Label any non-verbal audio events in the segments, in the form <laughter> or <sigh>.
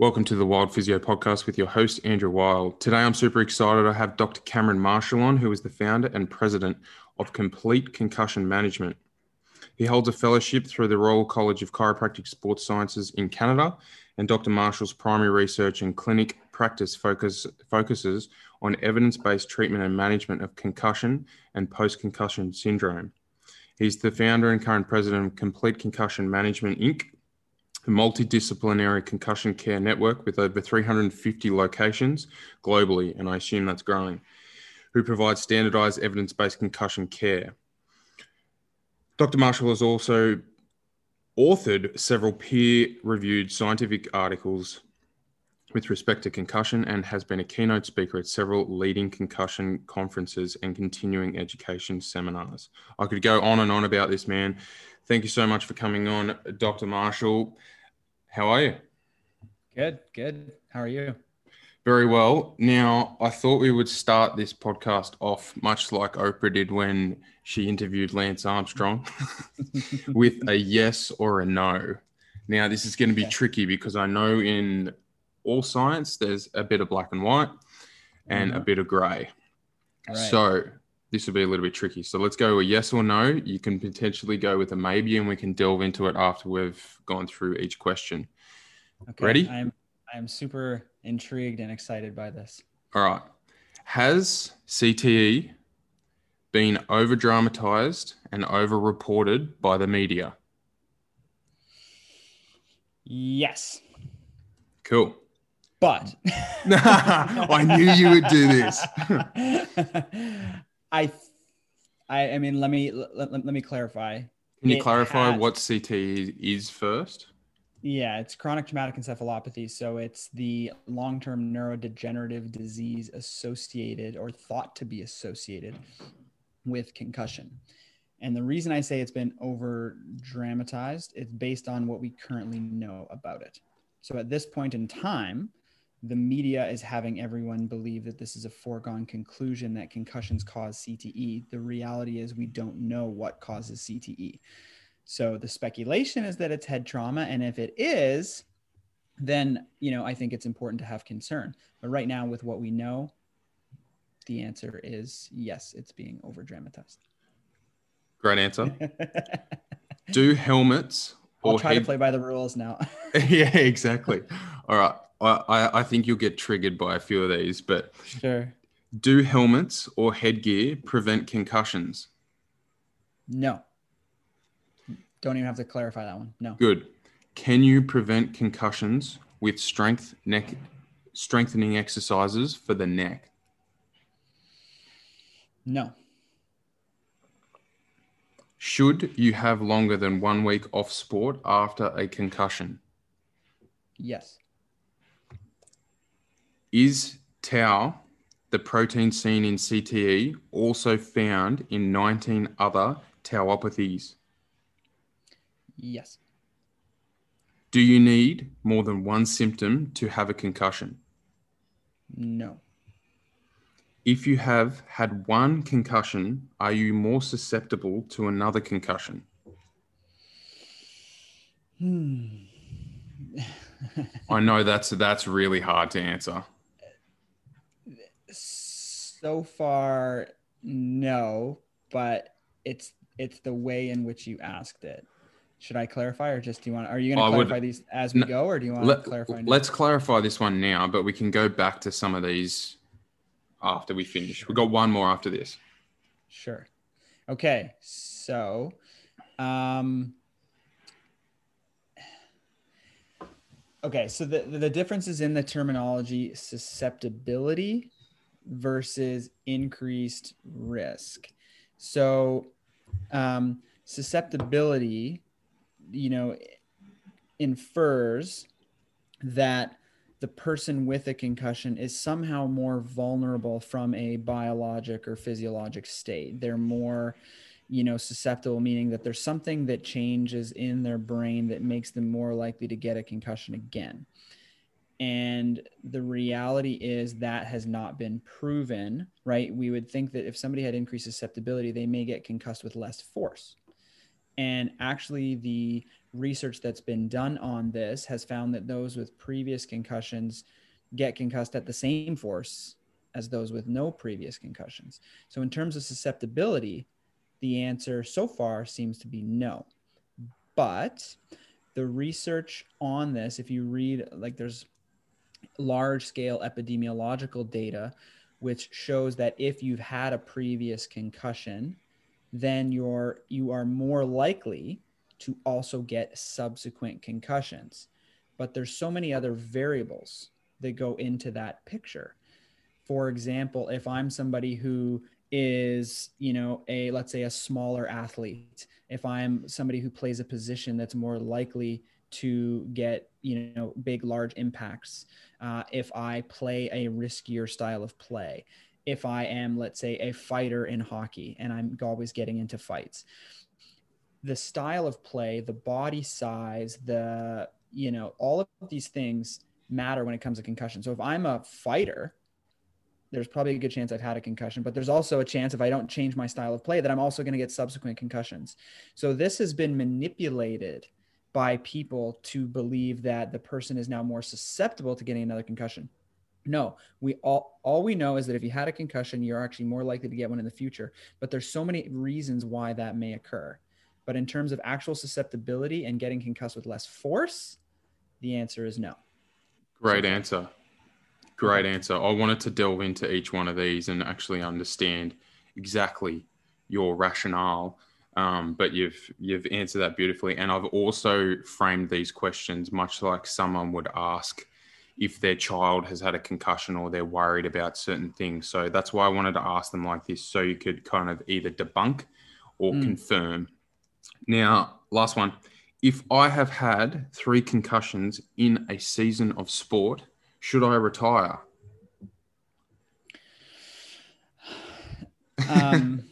Welcome to the Wild Physio podcast with your host, Andrew Wild. Today, I'm super excited. I have Dr. Cameron Marshall on, who is the founder and president of Complete Concussion Management. He holds a fellowship through the Royal College of Chiropractic Sports Sciences in Canada, and Dr. Marshall's primary research and clinic practice focus, focuses on evidence based treatment and management of concussion and post concussion syndrome. He's the founder and current president of Complete Concussion Management Inc., a multidisciplinary concussion care network with over 350 locations globally, and I assume that's growing, who provides standardized evidence based concussion care. Dr. Marshall has also authored several peer reviewed scientific articles with respect to concussion and has been a keynote speaker at several leading concussion conferences and continuing education seminars. I could go on and on about this man. Thank you so much for coming on, Dr. Marshall. How are you? Good, good. How are you? Very well. Now, I thought we would start this podcast off much like Oprah did when she interviewed Lance Armstrong <laughs> with a yes or a no. Now, this is going to be okay. tricky because I know in all science there's a bit of black and white and mm-hmm. a bit of gray. Right. So, this would be a little bit tricky. So, let's go with a yes or no. You can potentially go with a maybe, and we can delve into it after we've gone through each question. Okay. Ready? I'm I'm super intrigued and excited by this. All right. Has CTE been over dramatized and over reported by the media? Yes. Cool. But <laughs> I knew you would do this. <laughs> I, I, I mean, let me let, let, me clarify. Can you it clarify has, what CTE is first? Yeah, it's chronic traumatic encephalopathy. So it's the long term neurodegenerative disease associated or thought to be associated with concussion. And the reason I say it's been over dramatized it's based on what we currently know about it. So at this point in time, the media is having everyone believe that this is a foregone conclusion that concussions cause CTE. The reality is we don't know what causes CTE. So the speculation is that it's head trauma. And if it is, then, you know, I think it's important to have concern. But right now, with what we know, the answer is yes, it's being over dramatized. Great answer. <laughs> Do helmets or. I'll try head... to play by the rules now. <laughs> <laughs> yeah, exactly. All right. I, I think you'll get triggered by a few of these, but sure. Do helmets or headgear prevent concussions? No. Don't even have to clarify that one. No. Good. Can you prevent concussions with strength neck strengthening exercises for the neck? No. Should you have longer than one week off sport after a concussion? Yes. Is tau, the protein seen in CTE, also found in 19 other tauopathies? Yes. Do you need more than one symptom to have a concussion? No. If you have had one concussion, are you more susceptible to another concussion? Hmm. <laughs> I know that's that's really hard to answer. So far, no, but it's it's the way in which you asked it. Should I clarify, or just do you want? Are you going to clarify would, these as we no, go, or do you want let, to clarify? Now? Let's clarify this one now, but we can go back to some of these after we finish. Sure. We've got one more after this. Sure. Okay. So, um, okay. So the the difference is in the terminology susceptibility versus increased risk. So, um, susceptibility you know, infers that the person with a concussion is somehow more vulnerable from a biologic or physiologic state. They're more, you know, susceptible, meaning that there's something that changes in their brain that makes them more likely to get a concussion again. And the reality is that has not been proven, right? We would think that if somebody had increased susceptibility, they may get concussed with less force and actually the research that's been done on this has found that those with previous concussions get concussed at the same force as those with no previous concussions. So, in terms of susceptibility, the answer so far seems to be no. But the research on this, if you read, like, there's large scale epidemiological data which shows that if you've had a previous concussion, then you're you are more likely to also get subsequent concussions. But there's so many other variables that go into that picture. For example, if I'm somebody who is, you know, a let's say a smaller athlete, if I'm somebody who plays a position that's more likely to get, you know, big large impacts, uh, if I play a riskier style of play, if I am, let's say, a fighter in hockey and I'm always getting into fights. The style of play, the body size, the, you know, all of these things matter when it comes to concussion. So if I'm a fighter, there's probably a good chance I've had a concussion, but there's also a chance if I don't change my style of play that I'm also going to get subsequent concussions. So this has been manipulated by people to believe that the person is now more susceptible to getting another concussion. No, we all all we know is that if you had a concussion, you're actually more likely to get one in the future. But there's so many reasons why that may occur. But in terms of actual susceptibility and getting concussed with less force, the answer is no. Great answer. Great answer. I wanted to delve into each one of these and actually understand exactly your rationale. Um, but you've you've answered that beautifully, and I've also framed these questions much like someone would ask if their child has had a concussion or they're worried about certain things. So that's why I wanted to ask them like this, so you could kind of either debunk or mm. confirm. Now, last one. If I have had three concussions in a season of sport, should I retire? Um,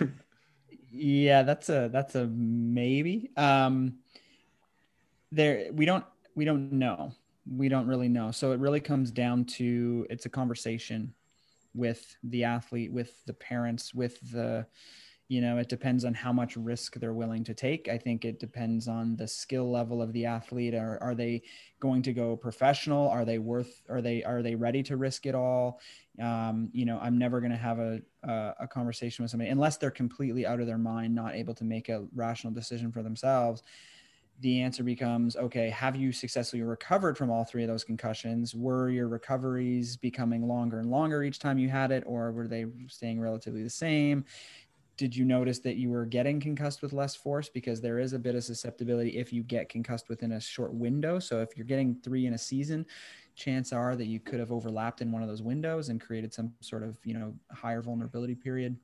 <laughs> yeah, that's a that's a maybe. Um, there, we don't we don't know. We don't really know. So it really comes down to it's a conversation with the athlete, with the parents, with the you know it depends on how much risk they're willing to take. I think it depends on the skill level of the athlete. Are, are they going to go professional? Are they worth are they are they ready to risk it all? Um, you know i'm never going to have a, a, a conversation with somebody unless they're completely out of their mind not able to make a rational decision for themselves. The answer becomes okay have you successfully recovered from all three of those concussions? Were your recoveries becoming longer and longer each time you had it or were they staying relatively the same did you notice that you were getting concussed with less force? Because there is a bit of susceptibility if you get concussed within a short window. So if you're getting three in a season chance are that you could have overlapped in one of those windows and created some sort of you know higher vulnerability period.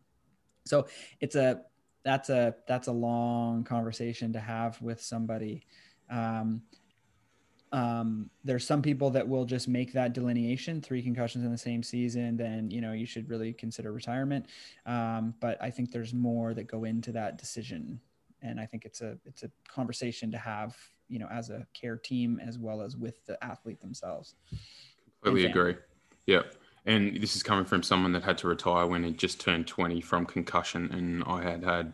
So it's a that's a that's a long conversation to have with somebody. Um, um, there's some people that will just make that delineation three concussions in the same season then you know you should really consider retirement. Um, but i think there's more that go into that decision. And i think it's a it's a conversation to have you know as a care team as well as with the athlete themselves. Completely agree. Yeah and this is coming from someone that had to retire when he just turned 20 from concussion. And i had had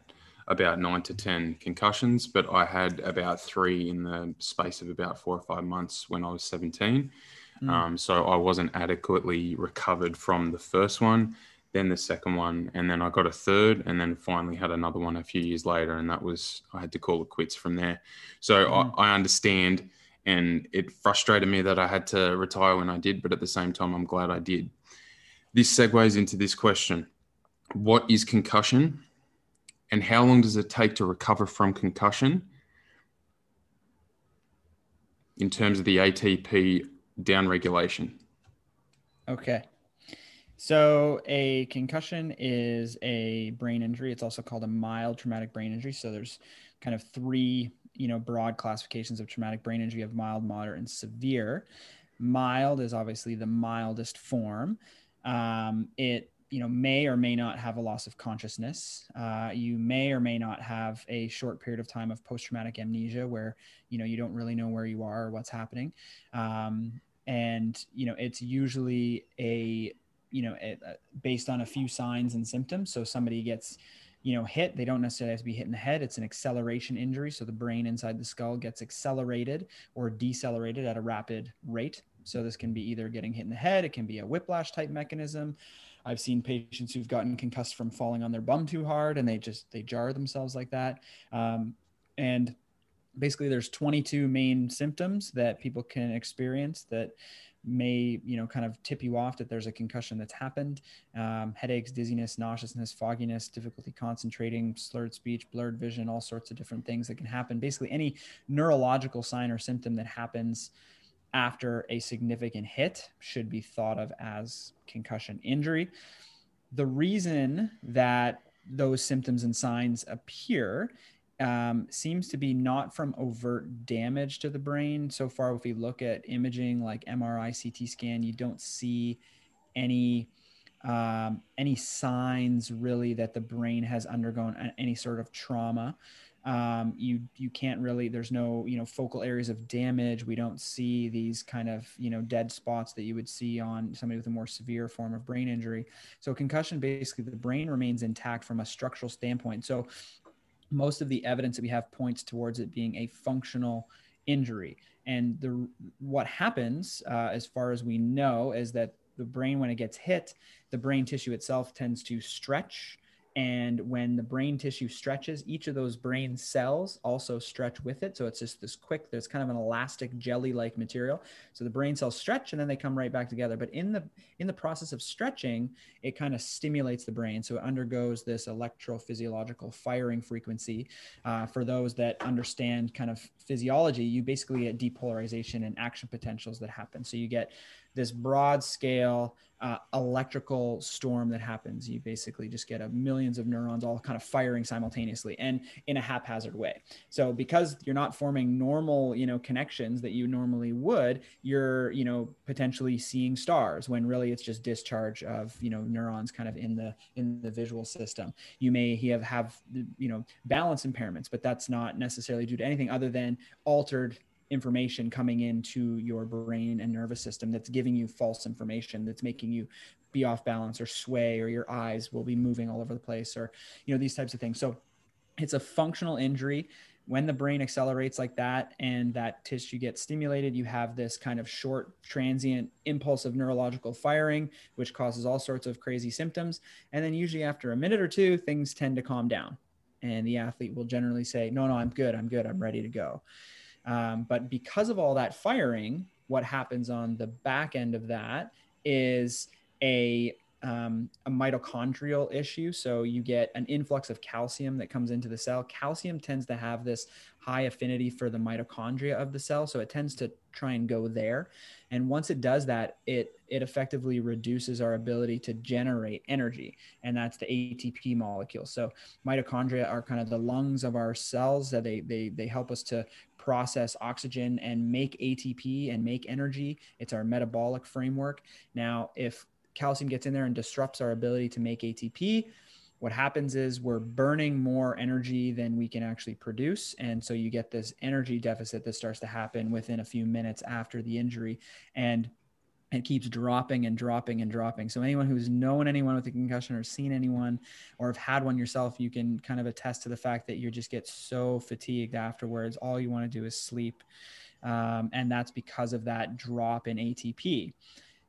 about nine to 10 concussions, but I had about three in the space of about four or five months when I was 17. Mm. Um, so I wasn't adequately recovered from the first one, then the second one, and then I got a third, and then finally had another one a few years later. And that was, I had to call it quits from there. So mm. I, I understand. And it frustrated me that I had to retire when I did, but at the same time, I'm glad I did. This segues into this question What is concussion? And how long does it take to recover from concussion in terms of the ATP downregulation? Okay. So, a concussion is a brain injury. It's also called a mild traumatic brain injury. So, there's kind of three, you know, broad classifications of traumatic brain injury of mild, moderate, and severe. Mild is obviously the mildest form. Um, it you know may or may not have a loss of consciousness uh, you may or may not have a short period of time of post-traumatic amnesia where you know you don't really know where you are or what's happening um, and you know it's usually a you know based on a few signs and symptoms so somebody gets you know, hit. They don't necessarily have to be hit in the head. It's an acceleration injury. So the brain inside the skull gets accelerated or decelerated at a rapid rate. So this can be either getting hit in the head, it can be a whiplash type mechanism. I've seen patients who've gotten concussed from falling on their bum too hard and they just they jar themselves like that. Um, and basically there's 22 main symptoms that people can experience that may you know kind of tip you off that there's a concussion that's happened um, headaches dizziness nauseousness fogginess difficulty concentrating slurred speech blurred vision all sorts of different things that can happen basically any neurological sign or symptom that happens after a significant hit should be thought of as concussion injury the reason that those symptoms and signs appear um, seems to be not from overt damage to the brain. So far, if we look at imaging like MRI, CT scan, you don't see any um, any signs really that the brain has undergone any sort of trauma. Um, you you can't really there's no you know focal areas of damage. We don't see these kind of you know dead spots that you would see on somebody with a more severe form of brain injury. So concussion basically the brain remains intact from a structural standpoint. So most of the evidence that we have points towards it being a functional injury. And the what happens, uh, as far as we know, is that the brain, when it gets hit, the brain tissue itself tends to stretch and when the brain tissue stretches, each of those brain cells also stretch with it. So it's just this quick, there's kind of an elastic jelly like material. So the brain cells stretch and then they come right back together. But in the in the process of stretching, it kind of stimulates the brain. So it undergoes this electrophysiological firing frequency. Uh, for those that understand kind of physiology, you basically get depolarization and action potentials that happen. So you get this broad scale uh, electrical storm that happens. You basically just get a millions of neurons all kind of firing simultaneously and in a haphazard way. So because you're not forming normal, you know, connections that you normally would, you're, you know, potentially seeing stars when really it's just discharge of, you know, neurons kind of in the in the visual system. You may have have you know balance impairments, but that's not necessarily due to anything other than altered information coming into your brain and nervous system that's giving you false information that's making you be off balance or sway or your eyes will be moving all over the place or you know these types of things. So it's a functional injury. When the brain accelerates like that and that tissue gets stimulated you have this kind of short transient impulse of neurological firing which causes all sorts of crazy symptoms. And then usually after a minute or two things tend to calm down. And the athlete will generally say no no i'm good i'm good i'm ready to go um, but because of all that firing, what happens on the back end of that is a um, a mitochondrial issue. So you get an influx of calcium that comes into the cell. Calcium tends to have this high affinity for the mitochondria of the cell, so it tends to try and go there. And once it does that, it it effectively reduces our ability to generate energy, and that's the ATP molecule. So mitochondria are kind of the lungs of our cells. That they they they help us to process oxygen and make ATP and make energy. It's our metabolic framework. Now, if calcium gets in there and disrupts our ability to make ATP, what happens is we're burning more energy than we can actually produce. And so you get this energy deficit that starts to happen within a few minutes after the injury. And it keeps dropping and dropping and dropping. So anyone who's known anyone with a concussion or seen anyone or have had one yourself, you can kind of attest to the fact that you just get so fatigued afterwards. All you want to do is sleep. Um, and that's because of that drop in ATP.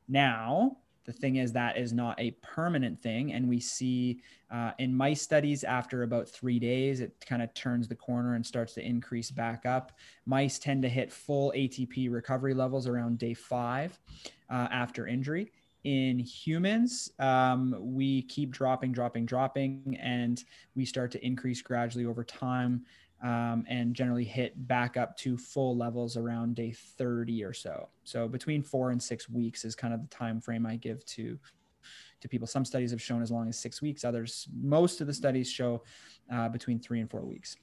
Now, the thing is that is not a permanent thing. And we see uh, in mice studies after about three days, it kind of turns the corner and starts to increase back up. Mice tend to hit full ATP recovery levels around day five uh, after injury. In humans, um, we keep dropping, dropping, dropping, and we start to increase gradually over time um, and generally hit back up to full levels around day 30 or so. So between four and six weeks is kind of the time frame I give to to people. Some studies have shown as long as six weeks. Others, most of the studies show uh, between three and four weeks.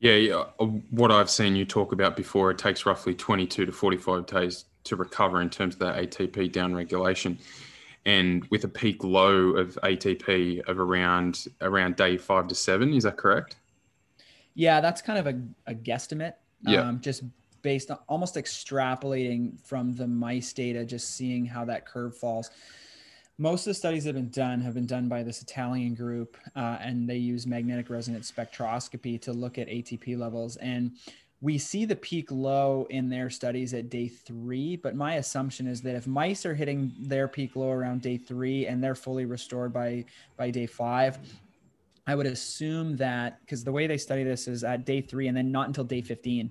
Yeah, yeah, uh, what I've seen you talk about before, it takes roughly 22 to 45 days to recover in terms of that ATP downregulation. And with a peak low of ATP of around around day five to seven, is that correct? Yeah, that's kind of a, a guesstimate. Yeah. Um, just based on almost extrapolating from the mice data, just seeing how that curve falls. most of the studies that have been done have been done by this Italian group, uh, and they use magnetic resonance spectroscopy to look at ATP levels. And we see the peak low in their studies at day three. But my assumption is that if mice are hitting their peak low around day three and they're fully restored by by day five, I would assume that because the way they study this is at day three and then not until day 15.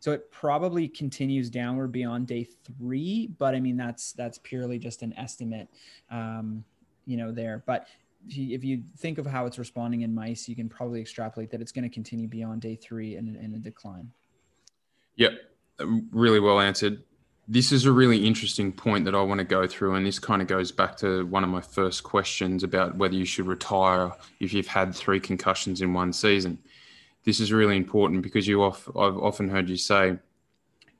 So it probably continues downward beyond day three, but I mean that's that's purely just an estimate, um, you know, there. But if you, if you, think of how it's responding in mice, you can probably extrapolate that it's going to continue beyond day three and in a decline. Yep, really well answered. This is a really interesting point that I want to go through, and this kind of goes back to one of my first questions about whether you should retire if you've had three concussions in one season this is really important because you off, I've often heard you say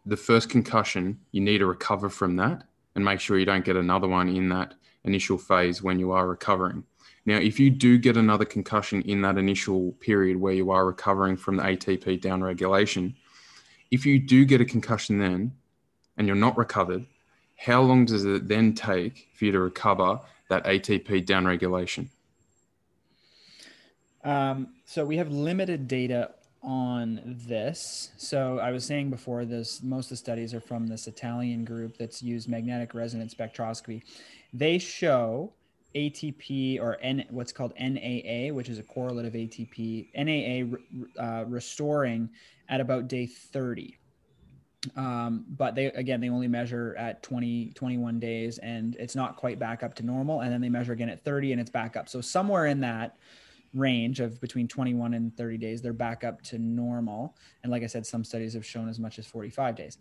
the first concussion, you need to recover from that and make sure you don't get another one in that initial phase when you are recovering. Now, if you do get another concussion in that initial period where you are recovering from the ATP downregulation, if you do get a concussion then and you're not recovered, how long does it then take for you to recover that ATP downregulation? Um, so we have limited data on this. So I was saying before this, most of the studies are from this Italian group that's used magnetic resonance spectroscopy. They show ATP or N, what's called NAA, which is a correlate of ATP, NAA uh, restoring at about day 30. Um, but they again they only measure at 20 21 days and it's not quite back up to normal and then they measure again at 30 and it's back up so somewhere in that range of between 21 and 30 days, they're back up to normal. And like I said, some studies have shown as much as 45 days.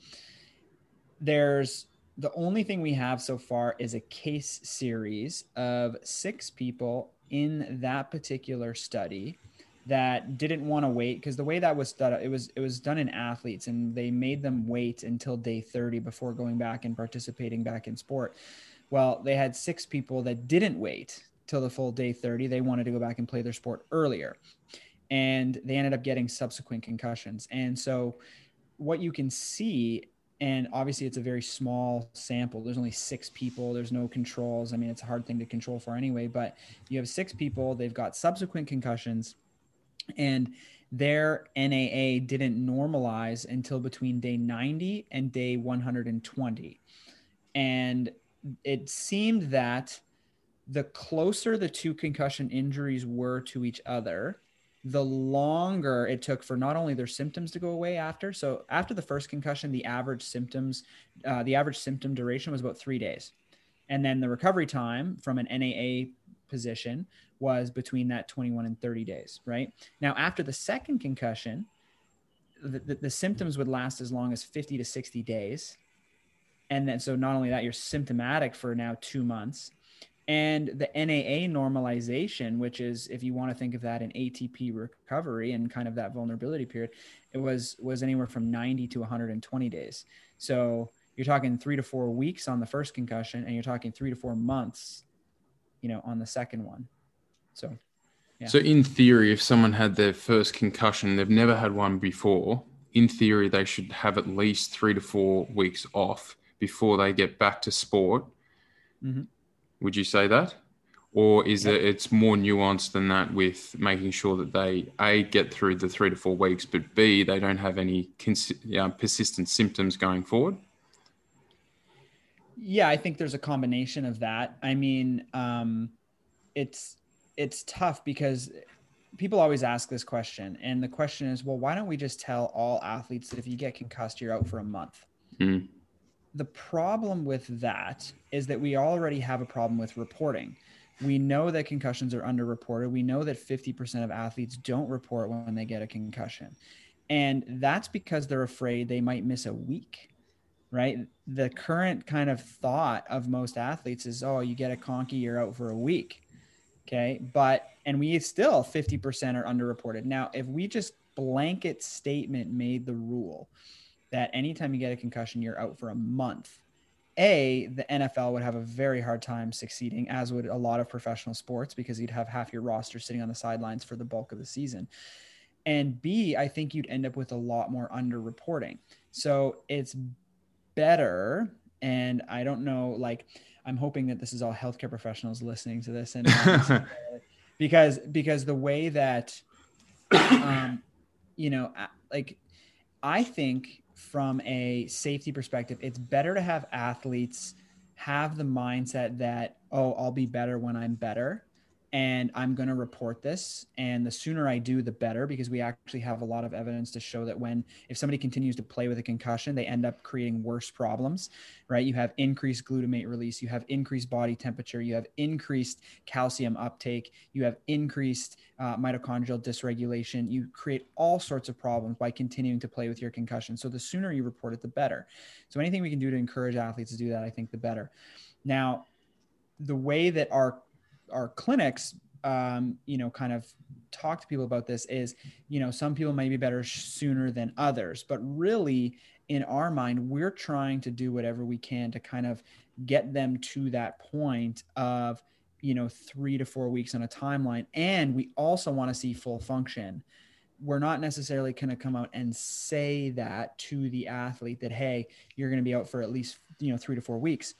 There's the only thing we have so far is a case series of six people in that particular study that didn't want to wait because the way that was done it was it was done in athletes and they made them wait until day 30 before going back and participating back in sport well they had six people that didn't wait till the full day 30. They wanted to go back and play their sport earlier. And they ended up getting subsequent concussions. And so, what you can see, and obviously it's a very small sample, there's only six people, there's no controls. I mean, it's a hard thing to control for anyway, but you have six people, they've got subsequent concussions, and their NAA didn't normalize until between day 90 and day 120. And it seemed that the closer the two concussion injuries were to each other, the longer it took for not only their symptoms to go away after. So after the first concussion, the average symptoms, uh, the average symptom duration was about three days, and then the recovery time from an NAA position was between that 21 and 30 days. Right now, after the second concussion, the, the, the symptoms would last as long as 50 to 60 days. And then, so not only that, you're symptomatic for now two months and the NAA normalization, which is if you want to think of that in ATP recovery and kind of that vulnerability period, it was was anywhere from 90 to 120 days. So you're talking three to four weeks on the first concussion, and you're talking three to four months, you know, on the second one. So, yeah. So in theory, if someone had their first concussion, they've never had one before. In theory, they should have at least three to four weeks off before they get back to sport. Mm-hmm would you say that? Or is it it's more nuanced than that with making sure that they A get through the three to four weeks, but B they don't have any cons- persistent symptoms going forward? Yeah, I think there's a combination of that. I mean, um, it's it's tough because people always ask this question, and the question is, well, why don't we just tell all athletes that if you get concussed, you're out for a month? Mm the problem with that is that we already have a problem with reporting. We know that concussions are underreported. We know that 50% of athletes don't report when they get a concussion. And that's because they're afraid they might miss a week, right? The current kind of thought of most athletes is, oh, you get a conky, you're out for a week. Okay. But, and we still 50% are underreported. Now, if we just blanket statement made the rule that anytime you get a concussion, you're out for a month. A, the NFL would have a very hard time succeeding, as would a lot of professional sports, because you'd have half your roster sitting on the sidelines for the bulk of the season. And B, I think you'd end up with a lot more underreporting. So it's better. And I don't know, like, I'm hoping that this is all healthcare professionals listening to this, and <laughs> because because the way that, um, you know, like I think from a safety perspective, it's better to have athletes have the mindset that oh, I'll be better when I'm better and I'm going to report this. And the sooner I do, the better, because we actually have a lot of evidence to show that when, if somebody continues to play with a concussion, they end up creating worse problems, right? You have increased glutamate release, you have increased body temperature, you have increased calcium uptake, you have increased uh, mitochondrial dysregulation. You create all sorts of problems by continuing to play with your concussion. So the sooner you report it, the better. So anything we can do to encourage athletes to do that, I think the better. Now, the way that our our clinics um, you know kind of talk to people about this is you know some people may be better sooner than others but really in our mind we're trying to do whatever we can to kind of get them to that point of you know three to four weeks on a timeline and we also want to see full function. We're not necessarily going to come out and say that to the athlete that hey you're going to be out for at least you know three to four weeks.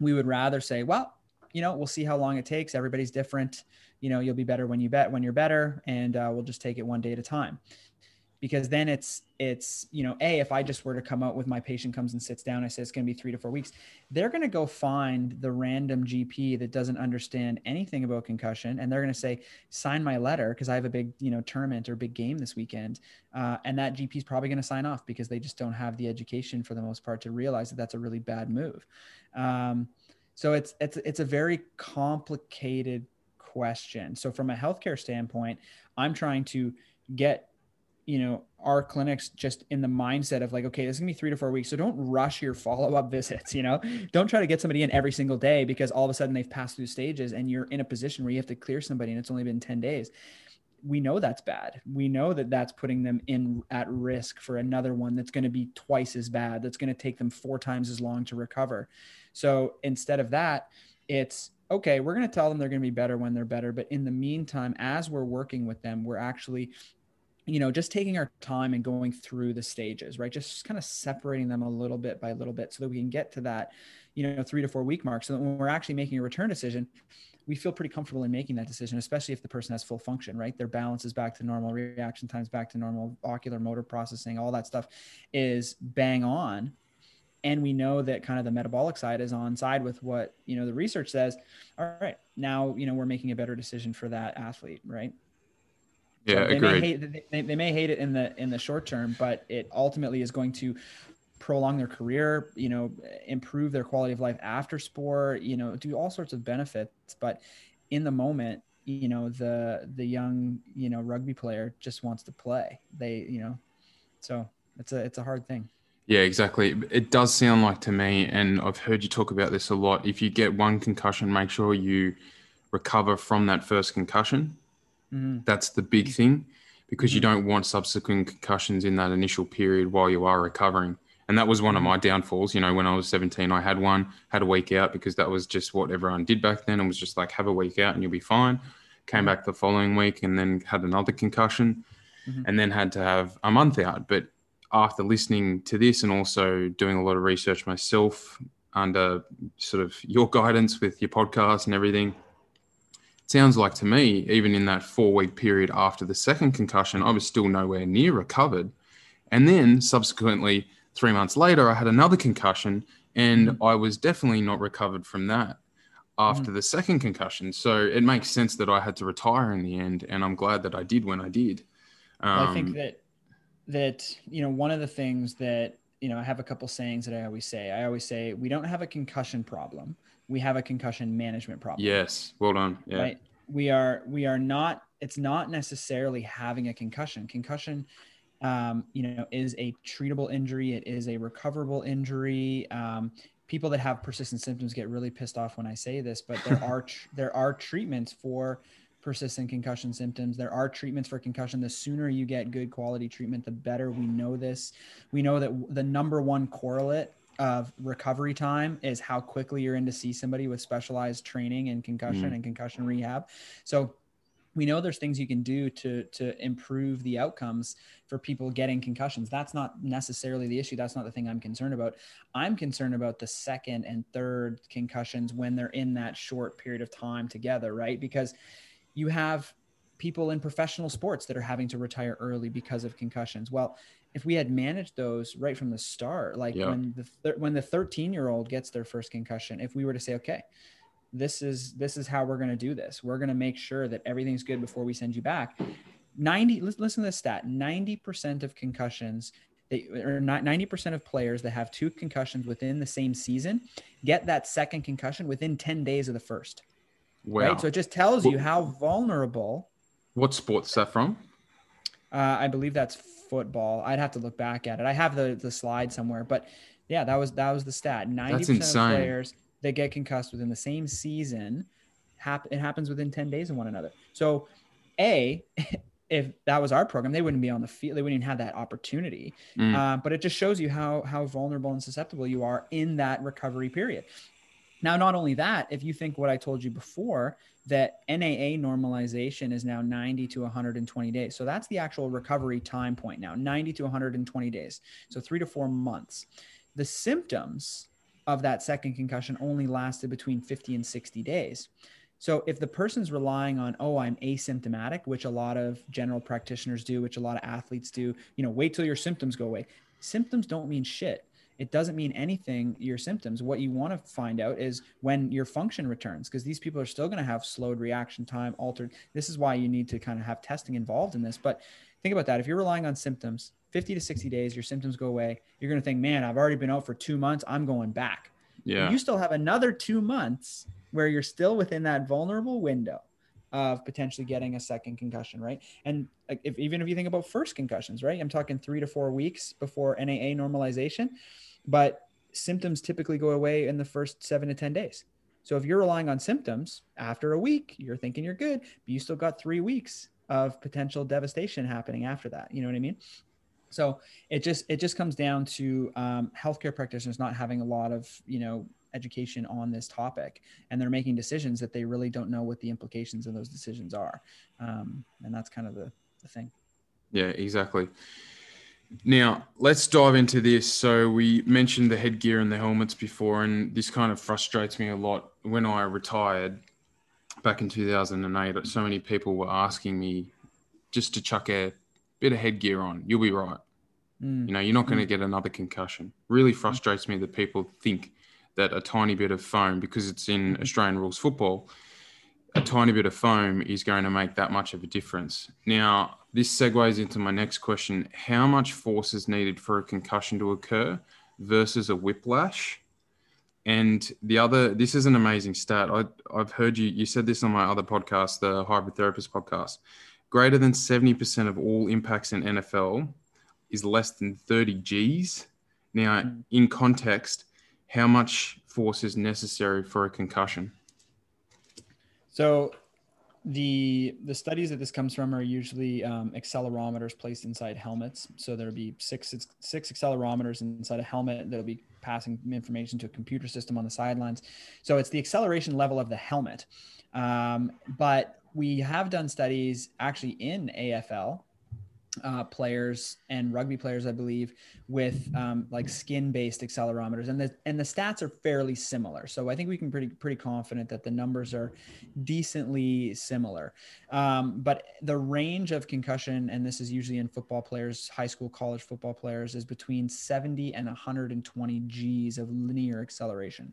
We would rather say well you know, we'll see how long it takes. Everybody's different. You know, you'll be better when you bet when you're better, and uh, we'll just take it one day at a time. Because then it's it's you know, a if I just were to come out with my patient comes and sits down, I say it's going to be three to four weeks. They're going to go find the random GP that doesn't understand anything about concussion, and they're going to say, sign my letter because I have a big you know tournament or big game this weekend, uh, and that GP is probably going to sign off because they just don't have the education for the most part to realize that that's a really bad move. Um, so it's it's it's a very complicated question. So from a healthcare standpoint, I'm trying to get you know our clinics just in the mindset of like okay this is gonna be three to four weeks. So don't rush your follow-up <laughs> visits you know? Don't try to get somebody in every single day because all of a sudden they've passed through stages and you're in a position where you have to clear somebody and it's only been 10 days we know that's bad we know that that's putting them in at risk for another one that's going to be twice as bad that's going to take them four times as long to recover so instead of that, it's okay, we're going to tell them they're going to be better when they're better. But in the meantime, as we're working with them, we're actually you know just taking our time and going through the stages right just kind of separating them a little bit by little bit so that we can get to that you know three to four week mark so that when we're actually making a return decision we feel pretty comfortable in making that decision especially if the person has full function right? Their balance is back to normal reaction times back to normal ocular motor processing all that stuff is bang on. And we know that kind of the metabolic side is on side with what you know the research says. All right now you know we're making a better decision for that athlete right? Yeah so they agreed. may hate they, they may hate it in the in the short term but it ultimately is going to prolong their career you know improve their quality of life after sport you know do all sorts of benefits but in the moment you know the the young you know rugby player just wants to play they you know so it's a it's a hard thing yeah, exactly. It does sound like to me, and I've heard you talk about this a lot. If you get one concussion, make sure you recover from that first concussion. Mm-hmm. That's the big thing because mm-hmm. you don't want subsequent concussions in that initial period while you are recovering. And that was one of mm-hmm. my downfalls. You know, when I was 17, I had one, had a week out because that was just what everyone did back then. and was just like, have a week out and you'll be fine. Came mm-hmm. back the following week and then had another concussion mm-hmm. and then had to have a month out. But after listening to this and also doing a lot of research myself under sort of your guidance with your podcast and everything, it sounds like to me, even in that four week period after the second concussion, I was still nowhere near recovered. And then subsequently, three months later, I had another concussion and mm-hmm. I was definitely not recovered from that after mm-hmm. the second concussion. So it makes sense that I had to retire in the end. And I'm glad that I did when I did. Um, I think um, that that you know one of the things that you know i have a couple sayings that i always say i always say we don't have a concussion problem we have a concussion management problem yes well done yeah right? we are we are not it's not necessarily having a concussion concussion um, you know is a treatable injury it is a recoverable injury um, people that have persistent symptoms get really pissed off when i say this but there <laughs> are tr- there are treatments for persistent concussion symptoms. There are treatments for concussion. The sooner you get good quality treatment, the better. We know this. We know that the number one correlate of recovery time is how quickly you're in to see somebody with specialized training in concussion mm. and concussion rehab. So we know there's things you can do to to improve the outcomes for people getting concussions. That's not necessarily the issue. That's not the thing i'm concerned about. I'm concerned about the second and third concussions when they're in that short period of time together right? Because you have people in professional sports that are having to retire early because of concussions. Well if we had managed those right from the start like yeah. when the when the 13 year old gets their first concussion if we were to say okay this is this is how we're going to do this. We're going to make sure that everything's good before we send you back. 90 listen to this stat. 90% of concussions they, or not 90% of players that have two concussions within the same season get that second concussion within 10 days of the first. Wow. right? So it just tells you how vulnerable what sport's that from? Uh, i believe that's football. I'd have to look back at it. I have the the slide somewhere but yeah that was that was the stat. 90% of players that get concussed within the same season, hap- it happens within 10 days of one another. So, A, <laughs> if that was our program, they wouldn't be on the field. They wouldn't even have that opportunity. Mm. Uh, but it just shows you how how vulnerable and susceptible you are in that recovery period. Now, not only that, if you think what I told you before, that NAA normalization is now 90 to 120 days. So that's the actual recovery time point now, 90 to 120 days. So three to four months. The symptoms of that second concussion only lasted between 50 and 60 days. So if the person's relying on, oh, I'm asymptomatic, which a lot of general practitioners do, which a lot of athletes do, you know, wait till your symptoms go away. Symptoms don't mean shit. It doesn't mean anything, your symptoms. What you want to find out is when your function returns, because these people are still going to have slowed reaction time, altered. This is why you need to kind of have testing involved in this. But think about that. If you're relying on symptoms, 50 to 60 days, your symptoms go away. You're going to think, man, I've already been out for two months. I'm going back. Yeah. You still have another two months where you're still within that vulnerable window of potentially getting a second concussion, right? And if, even if you think about first concussions, right? I'm talking three to four weeks before NAA normalization, but symptoms typically go away in the first seven to 10 days. So if you're relying on symptoms after a week, you're thinking you're good, but you still got three weeks of potential devastation happening after that. You know what I mean? So it just it just comes down to um, healthcare practitioners not having a lot of you know education on this topic, and they're making decisions that they really don't know what the implications of those decisions are, um, and that's kind of the the thing. Yeah, exactly. Now, let's dive into this. So, we mentioned the headgear and the helmets before, and this kind of frustrates me a lot. When I retired back in 2008, so many people were asking me just to chuck a bit of headgear on, you'll be right. Mm. You know, you're not going to mm. get another concussion. Really frustrates me that people think that a tiny bit of foam, because it's in mm-hmm. Australian rules football, a tiny bit of foam is going to make that much of a difference. Now, this segues into my next question How much force is needed for a concussion to occur versus a whiplash? And the other, this is an amazing stat. I, I've heard you, you said this on my other podcast, the Hybrid Therapist podcast greater than 70% of all impacts in NFL is less than 30 Gs. Now, mm. in context, how much force is necessary for a concussion? So, the the studies that this comes from are usually um, accelerometers placed inside helmets. So there'll be six six accelerometers inside a helmet that'll be passing information to a computer system on the sidelines. So it's the acceleration level of the helmet. Um, but we have done studies actually in AFL uh, players and rugby players, I believe, with um, like skin-based accelerometers, and the and the stats are fairly similar. So I think we can pretty pretty confident that the numbers are decently similar. Um, but the range of concussion, and this is usually in football players, high school, college football players, is between 70 and 120 G's of linear acceleration.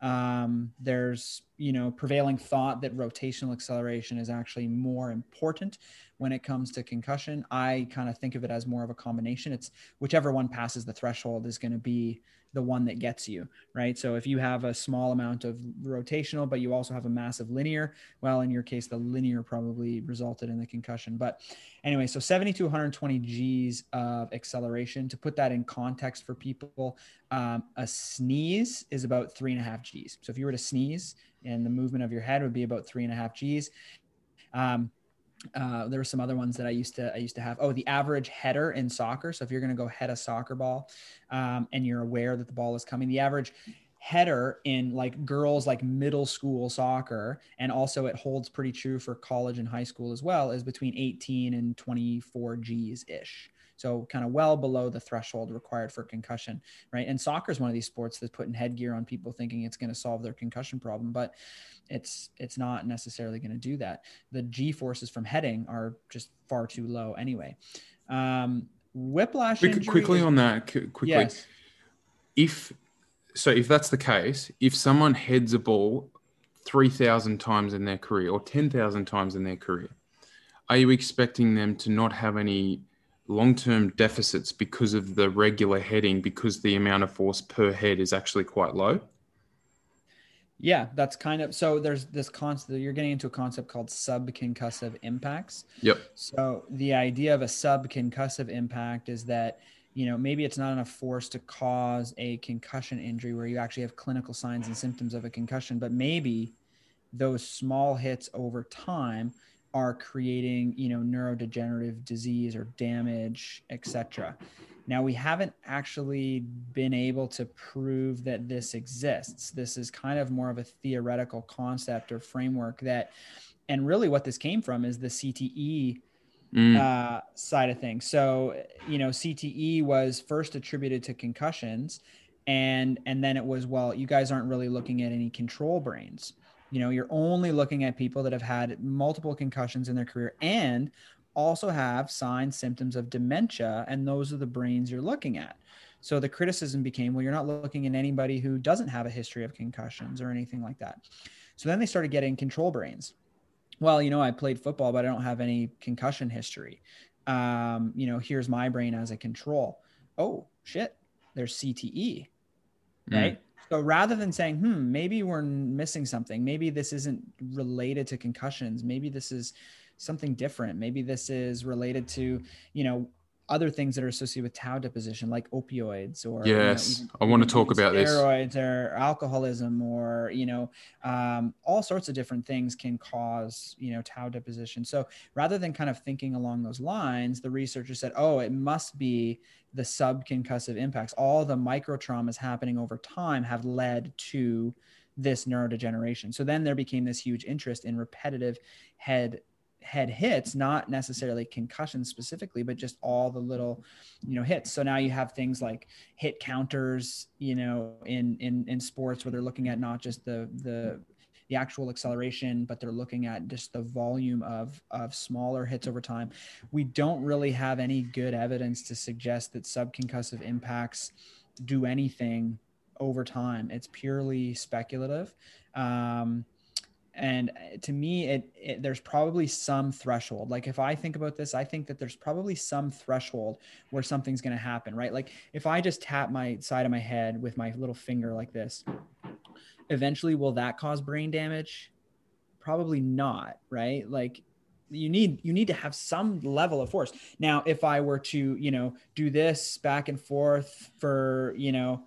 Um, there's, you know, prevailing thought that rotational acceleration is actually more important when it comes to concussion. I kind of think of it as more of a combination. It's whichever one passes the threshold is going to be the one that gets you, right? So if you have a small amount of rotational, but you also have a massive linear, well, in your case, the linear probably resulted in the concussion. But anyway, so 70 to 120 G's of acceleration. To put that in context for people, um, a sneeze is about three and a half G's. So if you were to sneeze and the movement of your head would be about three and a half G's. Um, uh, there were some other ones that I used to I used to have. Oh, the average header in soccer. So if you're going to go head a soccer ball, um, and you're aware that the ball is coming, the average header in like girls like middle school soccer and also it holds pretty true for college and high school as well is between 18 and 24 g's ish so kind of well below the threshold required for concussion right? And soccer is one of these sports that's putting headgear on people thinking it's going to solve their concussion problem but it's it's not necessarily going to do that. The g forces from heading are just far too low anyway. Um whiplash Quick, quickly is, on that quickly. Yes. if so if that's the case, if someone heads a ball 3,000 times in their career or 10,000 times in their career, are you expecting them to not have any long term deficits because of the regular heading, because the amount of force per head is actually quite low? Yeah, that's kind of so. There's this concept you're getting into a concept called subconcussive impacts. Yep. So the idea of a subconcussive impact is that you know maybe it's not enough force to cause a concussion injury where you actually have clinical signs and symptoms of a concussion but maybe those small hits over time are creating you know neurodegenerative disease or damage etc now we haven't actually been able to prove that this exists this is kind of more of a theoretical concept or framework that and really what this came from is the cte mm. uh, side of things. So, you know, CTE was first attributed to concussions, and and then it was well, you guys aren't really looking at any control brains. You know, you're only looking at people that have had multiple concussions in their career and also have signs, symptoms of dementia, and those are the brains you're looking at. So the criticism became, well, you're not looking at anybody who doesn't have a history of concussions or anything like that. So then they started getting control brains well, you know, I played football, but I don't have any concussion history. Um, you know, here's my brain as a control. Oh, shit, there's CTE, hmm. right? Mm. So rather than saying, hmm, maybe we're missing something, maybe this isn't related to concussions, maybe this is something different, maybe this is related to, you know, other things that are associated with tau deposition, like opioids or yes, you know, even, I want to talk about steroids this. or alcoholism or you know um, all sorts of different things can cause you know tau deposition. So rather than kind of thinking along those lines, the researchers said, oh, it must be the subconcussive impacts. All the micro traumas happening over time have led to this neurodegeneration. So then there became this huge interest in repetitive head head hits, not necessarily concussions specifically, but just all the little, you know, hits. So now you have things like hit counters, you know, in in in sports where they're looking at not just the the the actual acceleration, but they're looking at just the volume of of smaller hits over time. We don't really have any good evidence to suggest that subconcussive impacts do anything over time. It's purely speculative. Um, and uh, to me it, it, there's probably some threshold. Like if i think about this i think that there's probably some threshold where something's going to happen right? Like if i just tap my side of my head with my little finger like this eventually will that cause brain damage? Probably not right? Like you need you need to have some level of force. Now if i were to you know do this back and forth for you know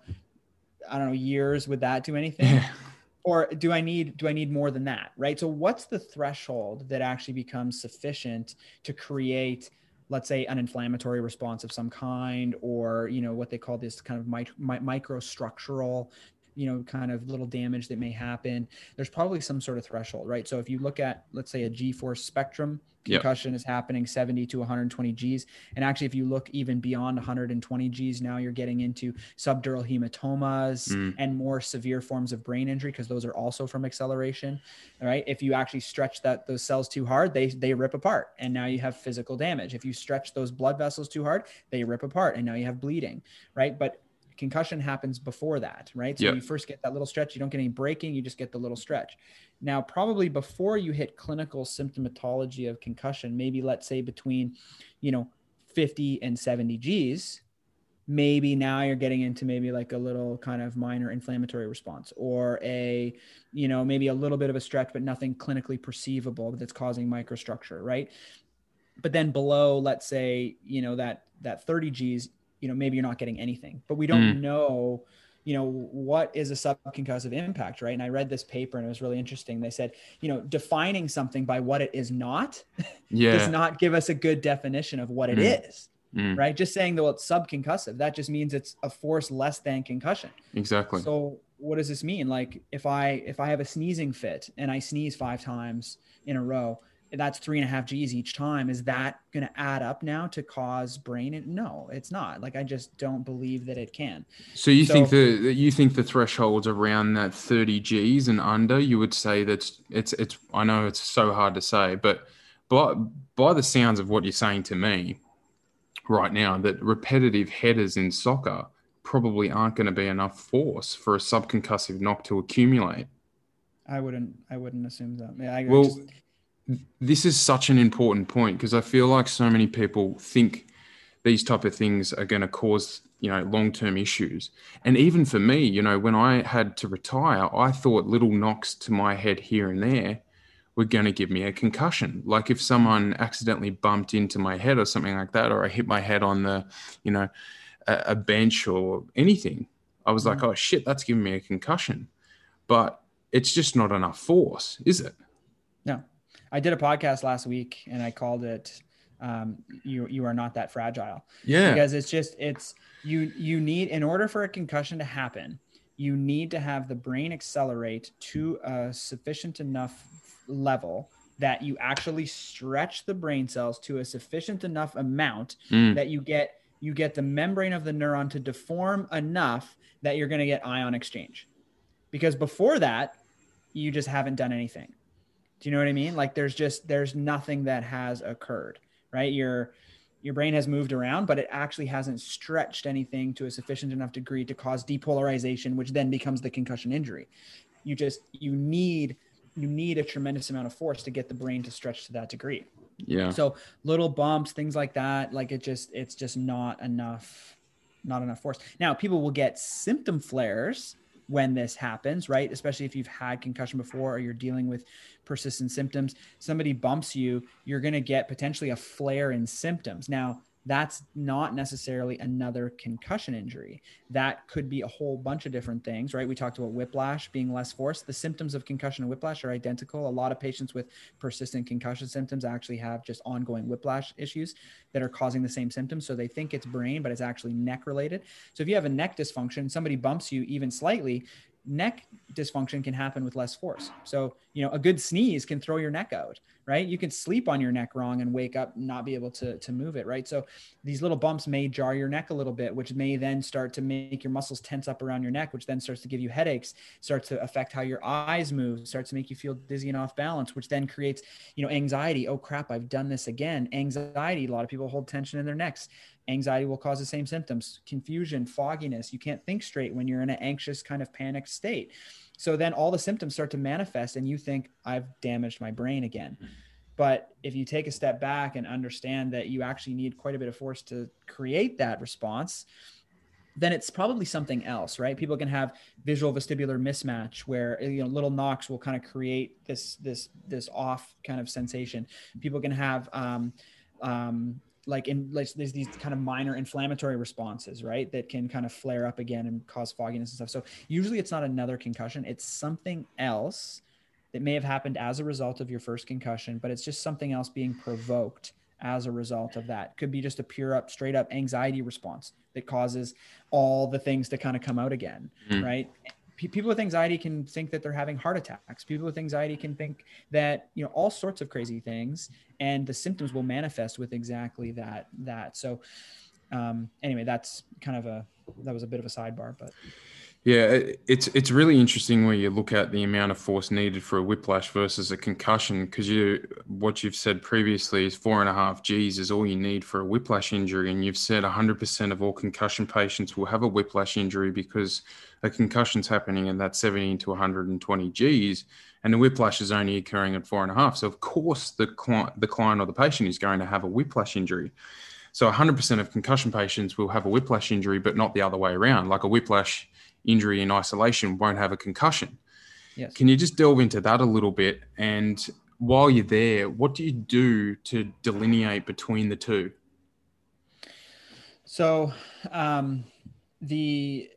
i don't know years would that do anything <laughs> or do i need do i need more than that right? So what's the threshold that actually becomes sufficient to create let's say an inflammatory response of some kind or you know what they call this kind of mi- microstructural you know kind of little damage that may happen there's probably some sort of threshold right? So if you look at let's say a g-force spectrum concussion yep. is happening 70 to 120 g's. And actually if you look even beyond 120 g's now you're getting into subdural hematomas mm. and more severe forms of brain injury because those are also from acceleration all right? If you actually stretch that those cells too hard they they rip apart. And now you have physical damage. If you stretch those blood vessels too hard they rip apart and now you have bleeding right? But concussion happens before that, right? So yep. you first get that little stretch, you don't get any breaking. you just get the little stretch. Now, probably before you hit clinical symptomatology of concussion, maybe let's say between, you know, 50 and 70 G's, maybe now you're getting into maybe like a little kind of minor inflammatory response or a, you know, maybe a little bit of a stretch, but nothing clinically perceivable that's causing microstructure, right? But then below, let's say, you know, that that 30 G's, you know maybe you're not getting anything but we don't mm. know you know what is a subconcussive impact right and i read this paper and it was really interesting they said you know defining something by what it is not <laughs> yeah. does not give us a good definition of what it mm. is, mm. right just saying that well, it's subconcussive that just means it's a force less than concussion exactly so what does this mean? Like if I if I have a sneezing fit and I sneeze five times in a row, that's three and a half G's each time. Is that going to add up now to cause brain? No, it's not. Like I just don't believe that it can. So you so, think the you think the thresholds around that thirty G's and under? You would say that's it's it's. I know it's so hard to say, but by by the sounds of what you're saying to me right now, that repetitive headers in soccer probably aren't going to be enough force for a subconcussive knock to accumulate. I wouldn't. I wouldn't assume that. I, well, just, this is such an important point because I feel like so many people think these type of things are going to cause you know long-term issues. And even for me you know when i had to retire i thought little knocks to my head here and there were going to give me a concussion. Like if someone accidentally bumped into my head or something like that or i hit my head on the you know a, a bench or anything i was mm-hmm. like oh shit that's giving me a concussion. But it's just not enough force is it I did a podcast last week and I called it um, "You You Are Not That Fragile." Yeah, because it's just it's you you need in order for a concussion to happen, you need to have the brain accelerate to a sufficient enough level that you actually stretch the brain cells to a sufficient enough amount mm. that you get you get the membrane of the neuron to deform enough that you're going to get ion exchange because before that you just haven't done anything do you know what I mean? Like there's just there's nothing that has occurred, right? Your your brain has moved around, but it actually hasn't stretched anything to a sufficient enough degree to cause depolarization, which then becomes the concussion injury. You just you need you need a tremendous amount of force to get the brain to stretch to that degree. Yeah. So little bumps, things like that, like it just it's just not enough not enough force. Now, people will get symptom flares when this happens, right? Especially if you've had concussion before or you're dealing with persistent symptoms. Somebody bumps you, you're going to get potentially a flare in symptoms. Now, that's not necessarily another concussion injury. That could be a whole bunch of different things, right? We talked about whiplash being less force. The symptoms of concussion and whiplash are identical. A lot of patients with persistent concussion symptoms actually have just ongoing whiplash issues that are causing the same symptoms. So they think it's brain, but it's actually neck related. So if you have a neck dysfunction, somebody bumps you even slightly, neck dysfunction can happen with less force. So, you know, a good sneeze can throw your neck out, right? You can sleep on your neck wrong and wake up not be able to, to move it, right? So these little bumps may jar your neck a little bit, which may then start to make your muscles tense up around your neck, which then starts to give you headaches, starts to affect how your eyes move, starts to make you feel dizzy and off balance, which then creates, you know, anxiety. Oh crap, I've done this again. Anxiety. A lot of people hold tension in their necks. Anxiety will cause the same symptoms confusion, fogginess. You can't think straight when you're in an anxious, kind of panicked state. So then all the symptoms start to manifest, and you think, I've damaged my brain again. But if you take a step back and understand that you actually need quite a bit of force to create that response, then it's probably something else, right? People can have visual vestibular mismatch where you know little knocks will kind of create this this this off kind of sensation. People can have um, um, like in like there's these kind of minor inflammatory responses right that can kind of flare up again and cause fogginess and stuff. So usually it's not another concussion. It's something else that may have happened as a result of your first concussion but it's just something else being provoked as a result of that. Could be just a pure up straight up anxiety response that causes all the things to kind of come out again mm. right people with anxiety can think that they're having heart attacks. People with anxiety can think that you know all sorts of crazy things and the symptoms will manifest with exactly that that. So um anyway that's kind of a that was a bit of a sidebar but yeah, it's it's really interesting when you look at the amount of force needed for a whiplash versus a concussion because you what you've said previously is four and a half G's is all you need for a whiplash injury, and you've said 100% of all concussion patients will have a whiplash injury because a concussion's happening at that 70 to 120 G's, and the whiplash is only occurring at four and a half. So of course the client, the client or the patient is going to have a whiplash injury. So 100% of concussion patients will have a whiplash injury, but not the other way around. Like a whiplash injury in isolation won't have a concussion. Yes. Can you just delve into that a little bit? And while you're there, what do you do to delineate between the two? So, um, the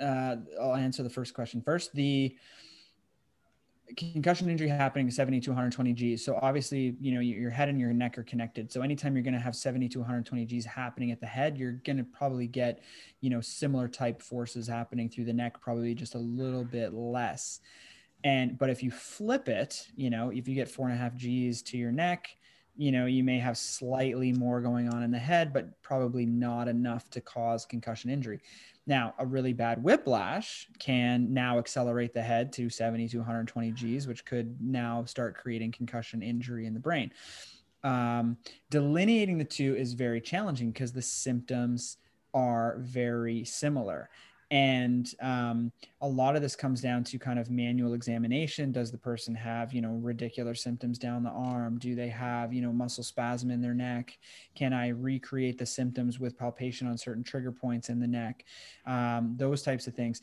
uh, I'll answer the first question first. The concussion injury happening 70 to 120 G's. So obviously, you know, your head and your neck are connected. So anytime you're going to have 70 to 120 G's happening at the head, you're going to probably get, you know, similar type forces happening through the neck, probably just a little bit less. And, but if you flip it, you know, if you get four and a half G's to your neck, you know, you may have slightly more going on in the head, but probably not enough to cause concussion injury. Now, a really bad whiplash can now accelerate the head to 70 to 120 Gs, which could now start creating concussion injury in the brain. Um, delineating the two is very challenging because the symptoms are very similar and um, a lot of this comes down to kind of manual examination. Does the person have you know radicular symptoms down the arm? Do they have you know muscle spasm in their neck? Can i recreate the symptoms with palpation on certain trigger points in the neck? Um, those types of things.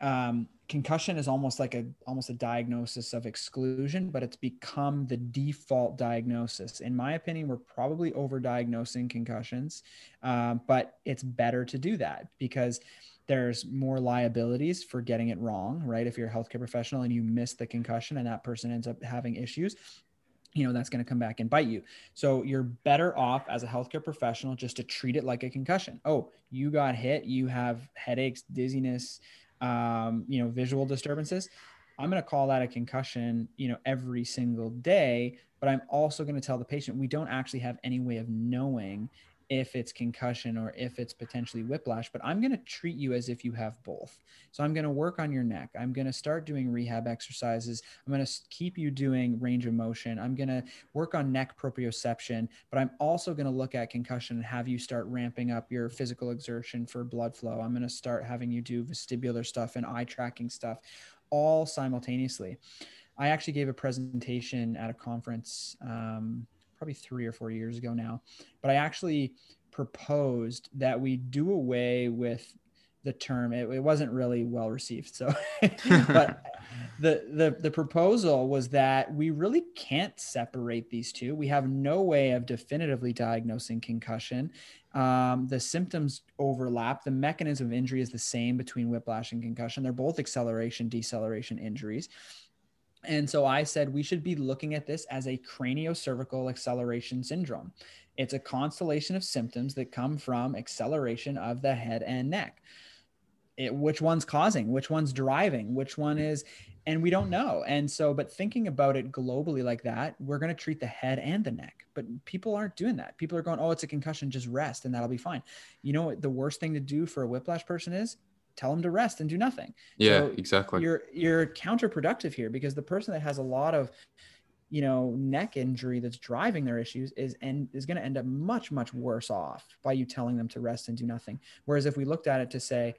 Um, concussion is almost like a almost a diagnosis of exclusion but it's become the default diagnosis. In my opinion we're probably overdiagnosing concussions um, but it's better to do that because there's more liabilities for getting it wrong, right? If you're a healthcare professional and you miss the concussion and that person ends up having issues, you know that's going to come back and bite you. So you're better off as a healthcare professional just to treat it like a concussion. Oh you got hit you have headaches dizziness um, you know visual disturbances. I'm going to call that a concussion you know every single day but i'm also going to tell the patient we don't actually have any way of knowing if it's concussion or if it's potentially whiplash, but I'm going to treat you as if you have both. So I'm going to work on your neck. I'm going to start doing rehab exercises. I'm going to keep you doing range of motion. I'm going to work on neck proprioception, but I'm also going to look at concussion and have you start ramping up your physical exertion for blood flow. I'm going to start having you do vestibular stuff and eye tracking stuff all simultaneously. I actually gave a presentation at a conference um, probably three or four years ago now. But I actually proposed that we do away with the term. It, it wasn't really well received. So, <laughs> but <laughs> the, the the proposal was that we really can't separate these two. We have no way of definitively diagnosing concussion. Um, the symptoms overlap. The mechanism of injury is the same between whiplash and concussion. They're both acceleration deceleration injuries. And so I said we should be looking at this as a craniocervical acceleration syndrome. It's a constellation of symptoms that come from acceleration of the head and neck. It, which one's causing, which one's driving, which one is, and we don't know. And so, but thinking about it globally like that, we're going to treat the head and the neck. But people aren't doing that. People are going, oh, it's a concussion, just rest and that'll be fine. You know what the worst thing to do for a whiplash person is? Tell them to rest and do nothing. Yeah, so exactly. You're you're counterproductive here because the person that has a lot of you know neck injury that's driving their issues is and is going to end up much much worse off by you telling them to rest and do nothing. Whereas if we looked at it to say,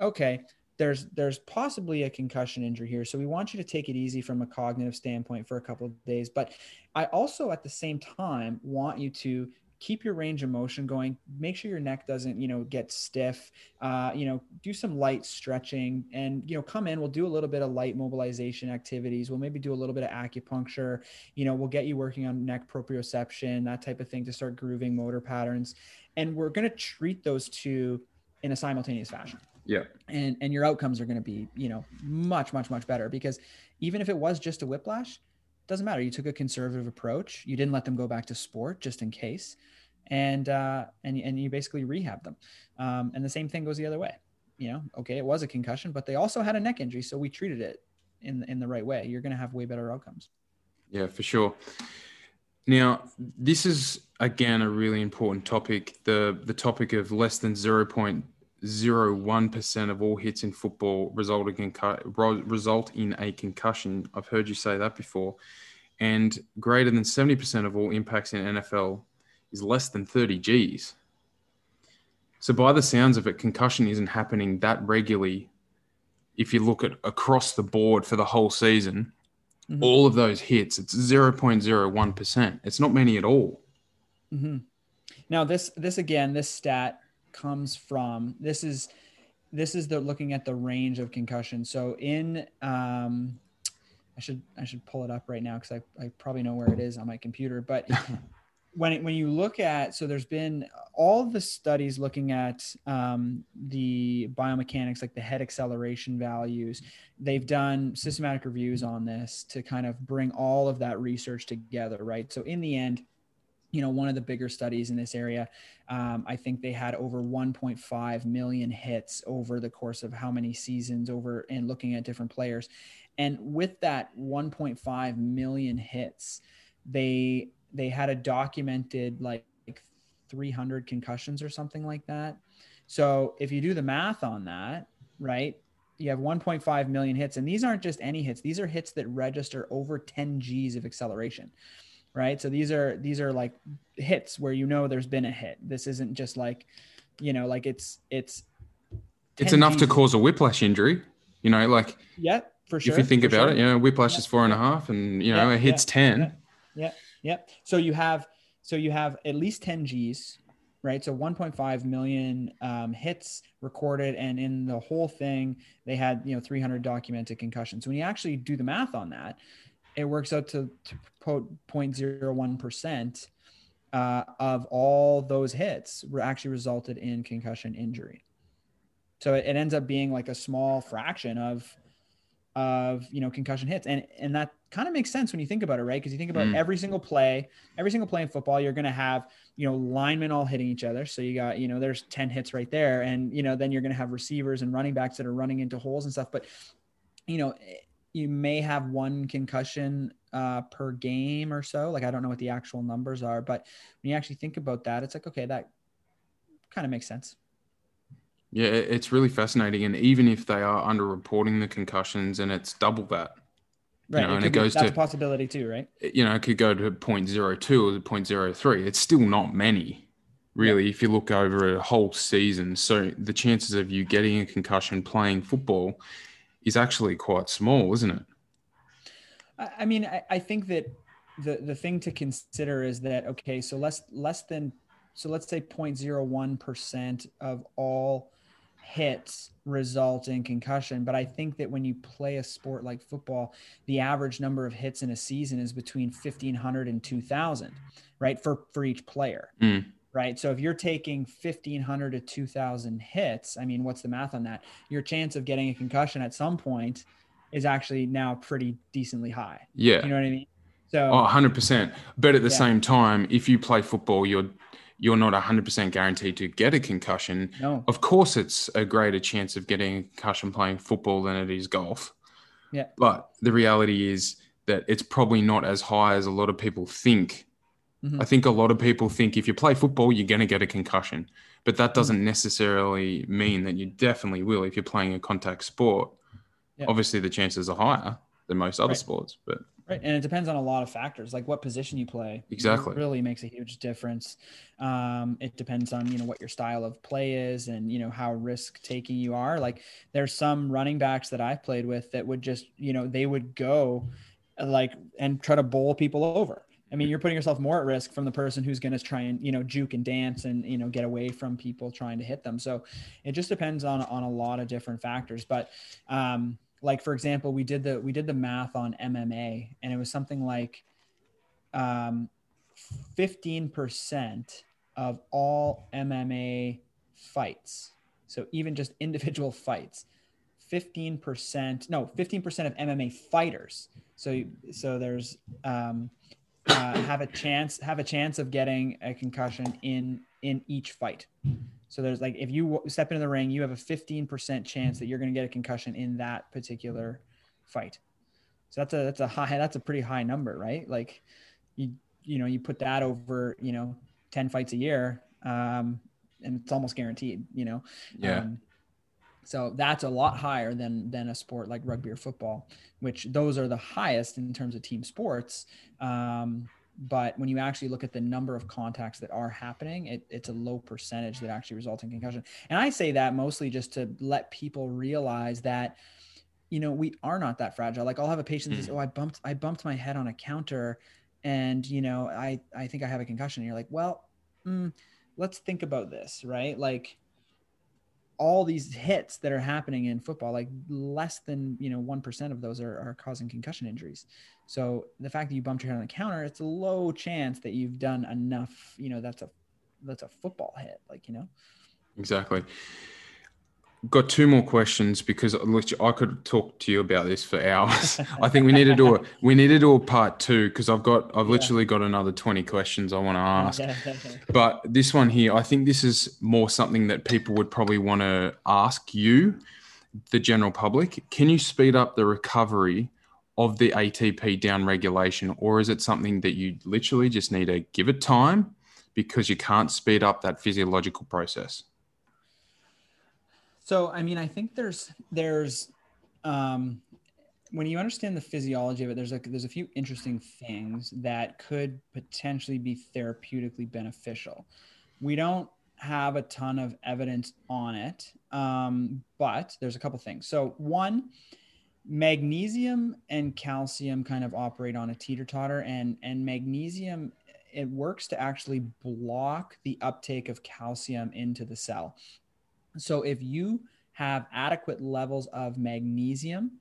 okay, there's there's possibly a concussion injury here so we want you to take it easy from a cognitive standpoint for a couple of days but i also at the same time want you to keep your range of motion going. Make sure your neck doesn't you know get stiff. Uh, you know do some light stretching and you know come in. We'll do a little bit of light mobilization activities. We'll maybe do a little bit of acupuncture. You know we'll get you working on neck proprioception that type of thing to start grooving motor patterns. And we're going to treat those two in a simultaneous fashion. Yeah. And and your outcomes are going to be you know much much much better because even if it was just a whiplash doesn't matter. You took a conservative approach. You didn't let them go back to sport just in case, and uh, and and you basically rehab them. Um, and the same thing goes the other way. You know, okay, it was a concussion, but they also had a neck injury, so we treated it in in the right way. You're going to have way better outcomes. Yeah, for sure. Now, this is again a really important topic. The the topic of less than zero point zero one percent of all hits in football result in, result in a concussion. I've heard you say that before. And greater than 70% of all impacts in NFL is less than 30 Gs. So, by the sounds of it, concussion isn't happening that regularly. If you look at across the board for the whole season, mm-hmm. all of those hits, it's 0.01%. It's not many at all. Mm-hmm. Now, this, this again, this stat comes from this is this is the looking at the range of concussion. So in um i should i should pull it up right now because I, I probably know where it is on my computer but <laughs> when it, when you look at so there's been all the studies looking at um, the biomechanics like the head acceleration values. They've done systematic reviews on this to kind of bring all of that research together right? So in the end you know one of the bigger studies in this area. Um, i think they had over 1.5 million hits over the course of how many seasons over and looking at different players. And with that 1.5 million hits they they had a documented like 300 concussions or something like that. So if you do the math on that, right, you have 1.5 million hits, and these aren't just any hits; these are hits that register over 10 G's of acceleration, right? So these are these are like hits where you know there's been a hit. This isn't just like, you know, like it's it's. It's enough to cause a whiplash injury, you know, like yeah, for sure. If you think about sure. it, you know, whiplash yeah. is four and a half, and you know, yeah, it hits yeah, ten. Yeah. yeah. So you have so you have at least 10 G's, right? So 1.5 million um, hits recorded, and in the whole thing, they had you know 300 documented concussions. When you actually do the math on that, it works out to, to 0.01 percent uh, of all those hits were actually resulted in concussion injury. So it, it ends up being like a small fraction of of you know concussion hits. And and that kind of makes sense when you think about it right? Because you think about mm. every single play every single play in football you're going to have you know linemen all hitting each other. So you got you know there's 10 hits right there. And you know then you're going to have receivers and running backs that are running into holes and stuff. But you know you may have one concussion uh, per game or so like i don't know what the actual numbers are but when you actually think about that it's like okay that kind of makes sense yeah, it's really fascinating. And even if they are underreporting the concussions and it's double that, right? You know, it and it goes be, that's to a possibility too, right? You know, it could go to 0.02 or 0.03. It's still not many, really, yeah. if you look over a whole season. So the chances of you getting a concussion playing football is actually quite small, isn't it? I mean, I, I think that the the thing to consider is that okay, so less less than so let's say 0.01 percent of all hits result in concussion. But I think that when you play a sport like football, the average number of hits in a season is between 1500 and 2000, right? For, for each player. Mm. Right. So if you're taking 1500 to 2000 hits, I mean, what's the math on that? Your chance of getting a concussion at some point is actually now pretty decently high. Yeah. You know what I mean? So oh, 100%. But at the yeah. same time, if you play football, you're you're not 100% guaranteed to get a concussion. No. Of course, it's a greater chance of getting a concussion playing football than it is golf. Yeah. But the reality is that it's probably not as high as a lot of people think. Mm-hmm. I think a lot of people think if you play football, you're going to get a concussion. But that doesn't mm-hmm. necessarily mean that you definitely will if you're playing a contact sport. Yeah. Obviously, the chances are higher than most other right. sports, but Right. And it depends on a lot of factors, like what position you play. Exactly. it really makes a huge difference. Um, it depends on, you know, what your style of play is and, you know, how risk taking you are. Like there's some running backs that I've played with that would just, you know, they would go like and try to bowl people over. I mean, you're putting yourself more at risk from the person who's going to try and, you know, juke and dance and, you know, get away from people trying to hit them. So it just depends on, on a lot of different factors. But, um, like for example we did the we did the math on mma and it was something like um, 15% of all mma fights so even just individual fights 15% no 15% of mma fighters so so there's um, uh, have a chance have a chance of getting a concussion in in each fight so there's like if you step into the ring, you have a 15% chance that you're going to get a concussion in that particular fight. So that's a that's a high that's a pretty high number, right? Like you you know you put that over you know 10 fights a year, um, and it's almost guaranteed. You know. Yeah. Um, so that's a lot higher than than a sport like rugby or football, which those are the highest in terms of team sports. Um, but when you actually look at the number of contacts that are happening, it, it's a low percentage that actually result in concussion. And I say that mostly just to let people realize that, you know, we are not that fragile. Like I'll have a patient mm. says, "Oh, I bumped, I bumped my head on a counter, and you know, I, I think I have a concussion." And you're like, "Well, mm, let's think about this, right? Like, all these hits that are happening in football, like less than you know one percent of those are, are causing concussion injuries. So the fact that you bumped your head on the counter, it's a low chance that you've done enough. You know, that's a that's a football hit, like you know. Exactly got two more questions because I could talk to you about this for hours. I think we need to do a we need to do a part two because I've got I've yeah. literally got another twenty questions I want to ask. but this one here, I think this is more something that people would probably want to ask you, the general public. Can you speed up the recovery of the ATP down regulation, or is it something that you literally just need to give it time because you can't speed up that physiological process? So, I mean, I think there's there's um, when you understand the physiology of it, there's a there's a few interesting things that could potentially be therapeutically beneficial. We don't have a ton of evidence on it, um, but there's a couple things. So, one, magnesium and calcium kind of operate on a teeter totter, and and magnesium it works to actually block the uptake of calcium into the cell. So if you have adequate levels of magnesium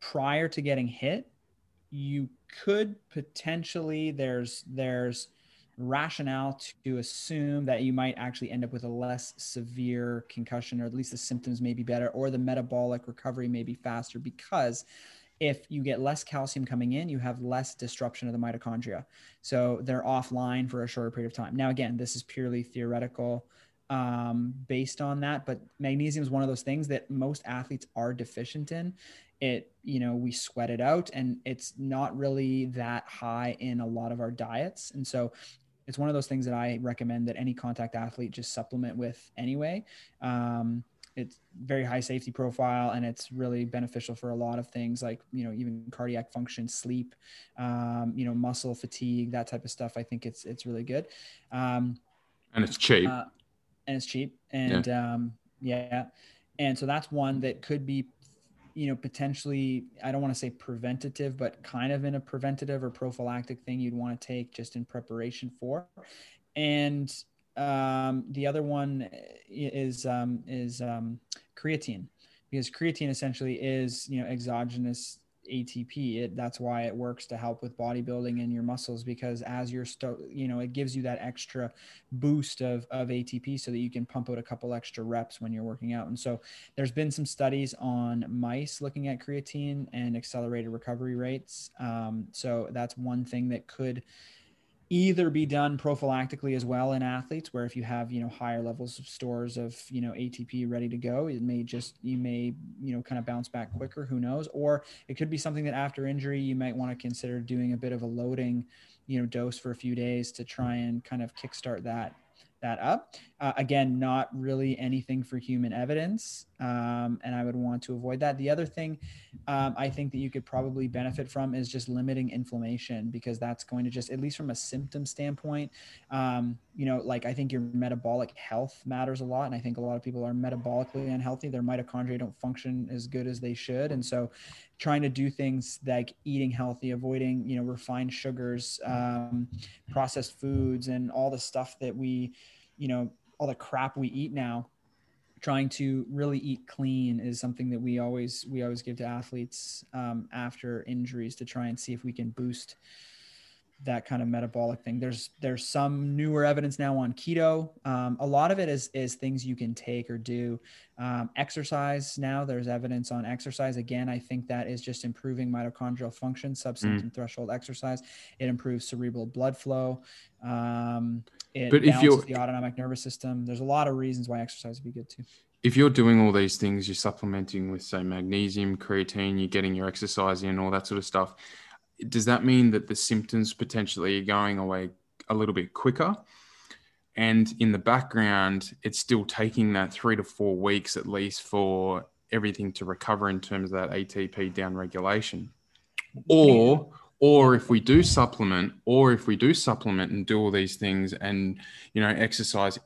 prior to getting hit, you could potentially there's there's rationale to assume that you might actually end up with a less severe concussion or at least the symptoms may be better or the metabolic recovery may be faster because if you get less calcium coming in, you have less disruption of the mitochondria. So they're offline for a shorter period of time. Now, again, this is purely theoretical um, based on that. But magnesium is one of those things that most athletes are deficient in. It, you know, we sweat it out and it's not really that high in a lot of our diets. And so it's one of those things that I recommend that any contact athlete just supplement with anyway. Um, it's very high safety profile and it's really beneficial for a lot of things like you know even cardiac function sleep um, you know muscle fatigue that type of stuff i think it's it's really good um, and it's cheap uh, and it's cheap. And yeah. um yeah. And so that's one that could be you know potentially i don't want to say preventative but kind of in a preventative or prophylactic thing you'd want to take just in preparation for. And um, the other one is um, is um, creatine. Because creatine essentially is you know exogenous ATP. It, that's why it works to help with bodybuilding and your muscles because as you're, sto- you know, it gives you that extra boost of, of ATP so that you can pump out a couple extra reps when you're working out. And so there's been some studies on mice looking at creatine and accelerated recovery rates. Um, so that's one thing that could either be done prophylactically as well in athletes where if you have you know higher levels of stores of you know atp ready to go it may just you may you know kind of bounce back quicker who knows or it could be something that after injury you might want to consider doing a bit of a loading you know dose for a few days to try and kind of kickstart that that up. Uh, again, not really anything for human evidence, um, and I would want to avoid that. The other thing um, I think that you could probably benefit from is just limiting inflammation because that's going to just, at least from a symptom standpoint, um, you know, like I think your metabolic health matters a lot, and I think a lot of people are metabolically unhealthy. Their mitochondria don't function as good as they should, and so trying to do things like eating healthy, avoiding you know refined sugars, um, processed foods, and all the stuff that we, you know, all the crap we eat now. Trying to really eat clean is something that we always we always give to athletes um, after injuries to try and see if we can boost that kind of metabolic thing. There's there's some newer evidence now on keto. Um, a lot of it is is things you can take or do. Um, exercise now there's evidence on exercise. Again, I think that is just improving mitochondrial function. Subsymptom mm. threshold exercise. It improves cerebral blood flow. Um, it but if you're the autonomic nervous system, there's a lot of reasons why exercise would be good too. If you're doing all these things, you're supplementing with say magnesium, creatine, you're getting your exercise in, all that sort of stuff does that mean that the symptoms potentially are going away a little bit quicker? And in the background, it's still taking that three to four weeks at least for everything to recover in terms of that ATP down regulation. Or, or if we do supplement, or if we do supplement and do all these things and you know exercise,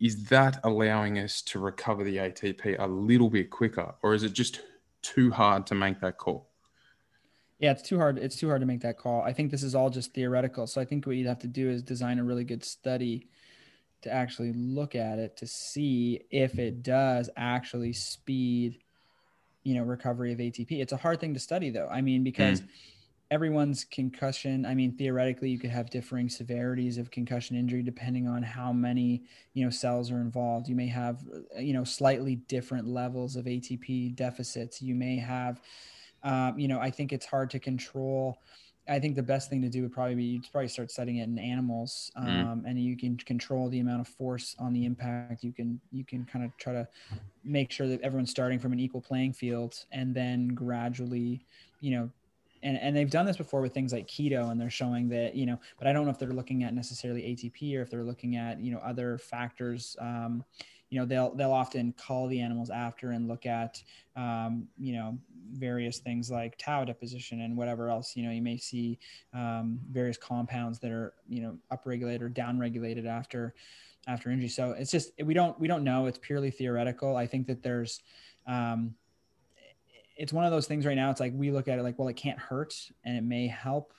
is that allowing us to recover the ATP a little bit quicker, or is it just too hard to make that call? Yeah, it's too hard. It's too hard to make that call. I think this is all just theoretical. So I think what you'd have to do is design a really good study to actually look at it to see if it does actually speed, you know, recovery of ATP. It's a hard thing to study though. I mean, because mm. Everyone's concussion, I mean, theoretically you could have differing severities of concussion injury depending on how many, you know, cells are involved. You may have, you know, slightly different levels of ATP deficits. You may have, um, you know, I think it's hard to control I think the best thing to do would probably be you'd probably start studying it in animals, mm-hmm. um, mm. and you can control the amount of force on the impact. You can you can kind of try to make sure that everyone's starting from an equal playing field, and then gradually, you know, and and they've done this before with things like keto, and they're showing that you know, but I don't know if they're looking at necessarily ATP or if they're looking at you know other factors. Um, you know they'll they'll often call the animals after and look at um, you know various things like tau deposition and whatever else you know you may see um, various compounds that are you know upregulated or downregulated after after injury. So it's just we don't we don't know. It's purely theoretical. I think that there's um, it's one of those things right now it's like we look at it like well it can't hurt and it may help.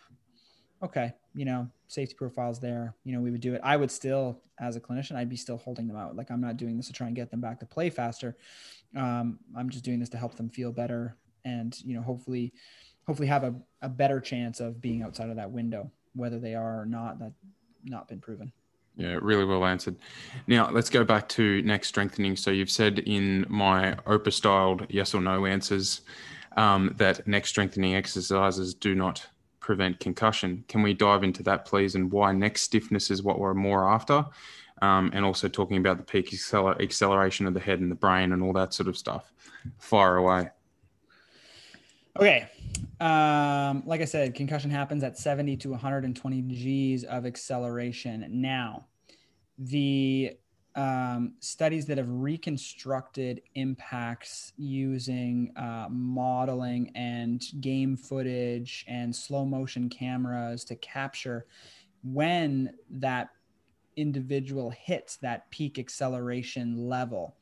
Okay you know safety profiles there you know we would do it. I would still as a clinician i'd be still holding them out. Like i'm not doing this to try and get them back to play faster. Um, i'm just doing this to help them feel better and you know hopefully hopefully have a, a better chance of being outside of that window whether they are or not that not been proven yeah, really well answered. Now let's go back to neck strengthening. So you've said in my OPA styled yes or no answers um, that neck strengthening exercises do not prevent concussion. Can we dive into that, please, and why neck stiffness is what we're more after? Um, and also talking about the peak acceler- acceleration of the head and the brain and all that sort of stuff. Fire away. Okay. Um, like I said, concussion happens at 70 to 120 G's of acceleration. Now, the um, studies that have reconstructed impacts using uh, modeling and game footage and slow motion cameras to capture when that individual hits that peak acceleration level.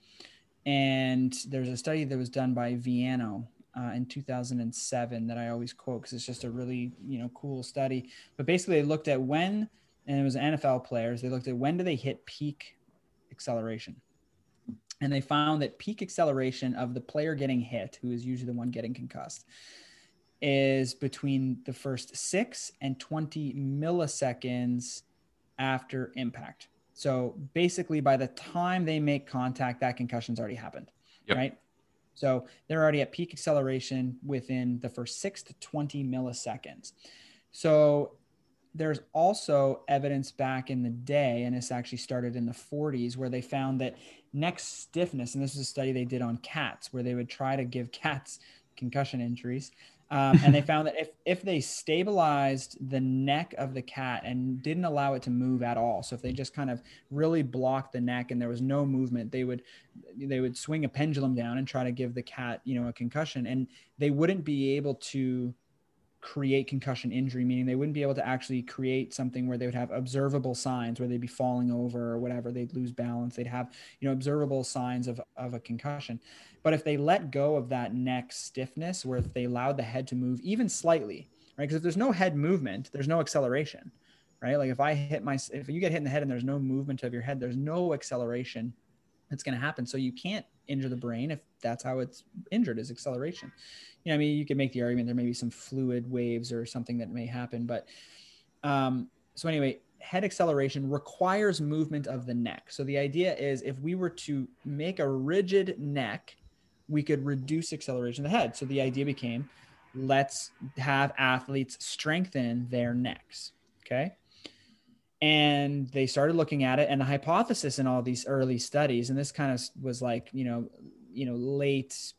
And there's a study that was done by Viano uh, in 2007 that I always quote because it's just a really you know cool study. But basically, they looked at when, and it was NFL players. They looked at when do they hit peak acceleration. And they found that peak acceleration of the player getting hit, who is usually the one getting concussed, is between the first six and 20 milliseconds after impact. So basically, by the time they make contact, that concussion's already happened, yep. right? So they're already at peak acceleration within the first six to 20 milliseconds. So there's also evidence back in the day, and this actually started in the 40s, where they found that neck stiffness, and this is a study they did on cats, where they would try to give cats concussion injuries. Um, and they <laughs> found that if, if they stabilized the neck of the cat and didn't allow it to move at all, so if they just kind of really blocked the neck and there was no movement, they would they would swing a pendulum down and try to give the cat you know a concussion, and they wouldn't be able to create concussion injury, meaning they wouldn't be able to actually create something where they would have observable signs where they'd be falling over or whatever, they'd lose balance, they'd have, you know, observable signs of, of a concussion. But if they let go of that neck stiffness, where if they allowed the head to move even slightly, right? Because if there's no head movement, there's no acceleration, right? Like if I hit my, if you get hit in the head and there's no movement of your head, there's no acceleration that's going to happen. So you can't injure the brain if that's how it's injured is acceleration you know, I mean, you could make the argument there may be some fluid waves or something that may happen, but um, so anyway, head acceleration requires movement of the neck. So the idea is if we were to make a rigid neck, we could reduce acceleration of the head. So the idea became let's have athletes strengthen their necks. Okay. And they started looking at it, and the hypothesis in all these early studies, and this kind of was like, you know, you know, late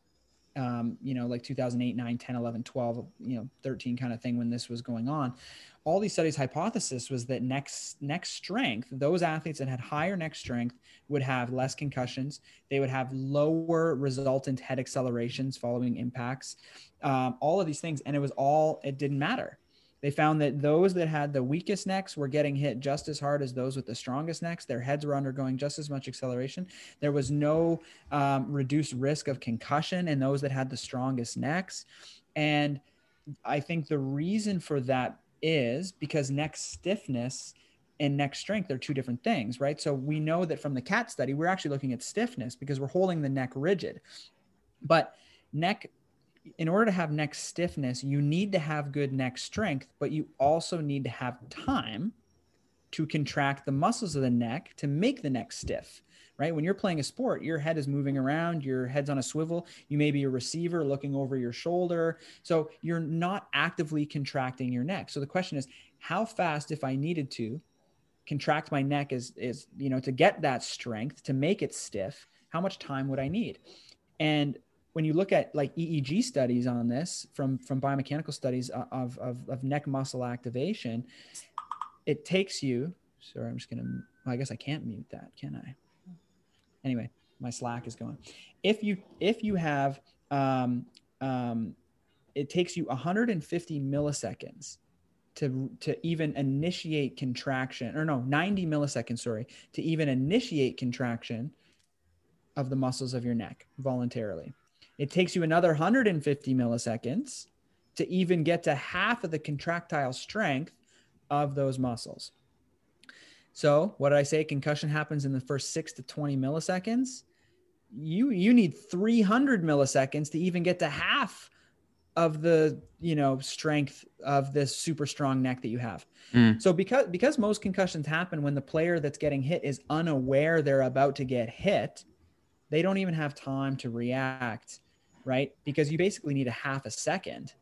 um, you know, like 2008, 9, 10, 11, 12, you know, 13 kind of thing when this was going on. All these studies' hypothesis was that next neck strength, those athletes that had higher neck strength would have less concussions. They would have lower resultant head accelerations following impacts. Um, all of these things, and it was all it didn't matter they found that those that had the weakest necks were getting hit just as hard as those with the strongest necks. Their heads were undergoing just as much acceleration. There was no um, reduced risk of concussion in those that had the strongest necks. And I think the reason for that is because neck stiffness and neck strength are two different things, right? So we know that from the cat study, we're actually looking at stiffness because we're holding the neck rigid. But neck, in order to have neck stiffness, you need to have good neck strength, but you also need to have time to contract the muscles of the neck to make the neck stiff right? When you're playing a sport, your head is moving around, your head's on a swivel. You may be a receiver looking over your shoulder. So you're not actively contracting your neck. So the question is, how fast, if I needed to, contract my neck is is you know to get that strength to make it stiff how much time would i need and when you look at like eeg studies on this from from biomechanical studies of of, of neck muscle activation it takes you sorry i'm just gonna i guess i can't mute that can i anyway, my Slack is going. If you if you have um, um, it takes you 150 milliseconds to to even initiate contraction or no 90 milliseconds sorry to even initiate contraction of the muscles of your neck voluntarily it takes you another 150 milliseconds to even get to half of the contractile strength of those muscles so what did I say? Concussion happens in the first six to 20 milliseconds. You you need 300 milliseconds to even get to half of the you know strength of this super strong neck that you have. Mm. So because because most concussions happen when the player that's getting hit is unaware they're about to get hit, they don't even have time to react, right? Because you basically need a half a second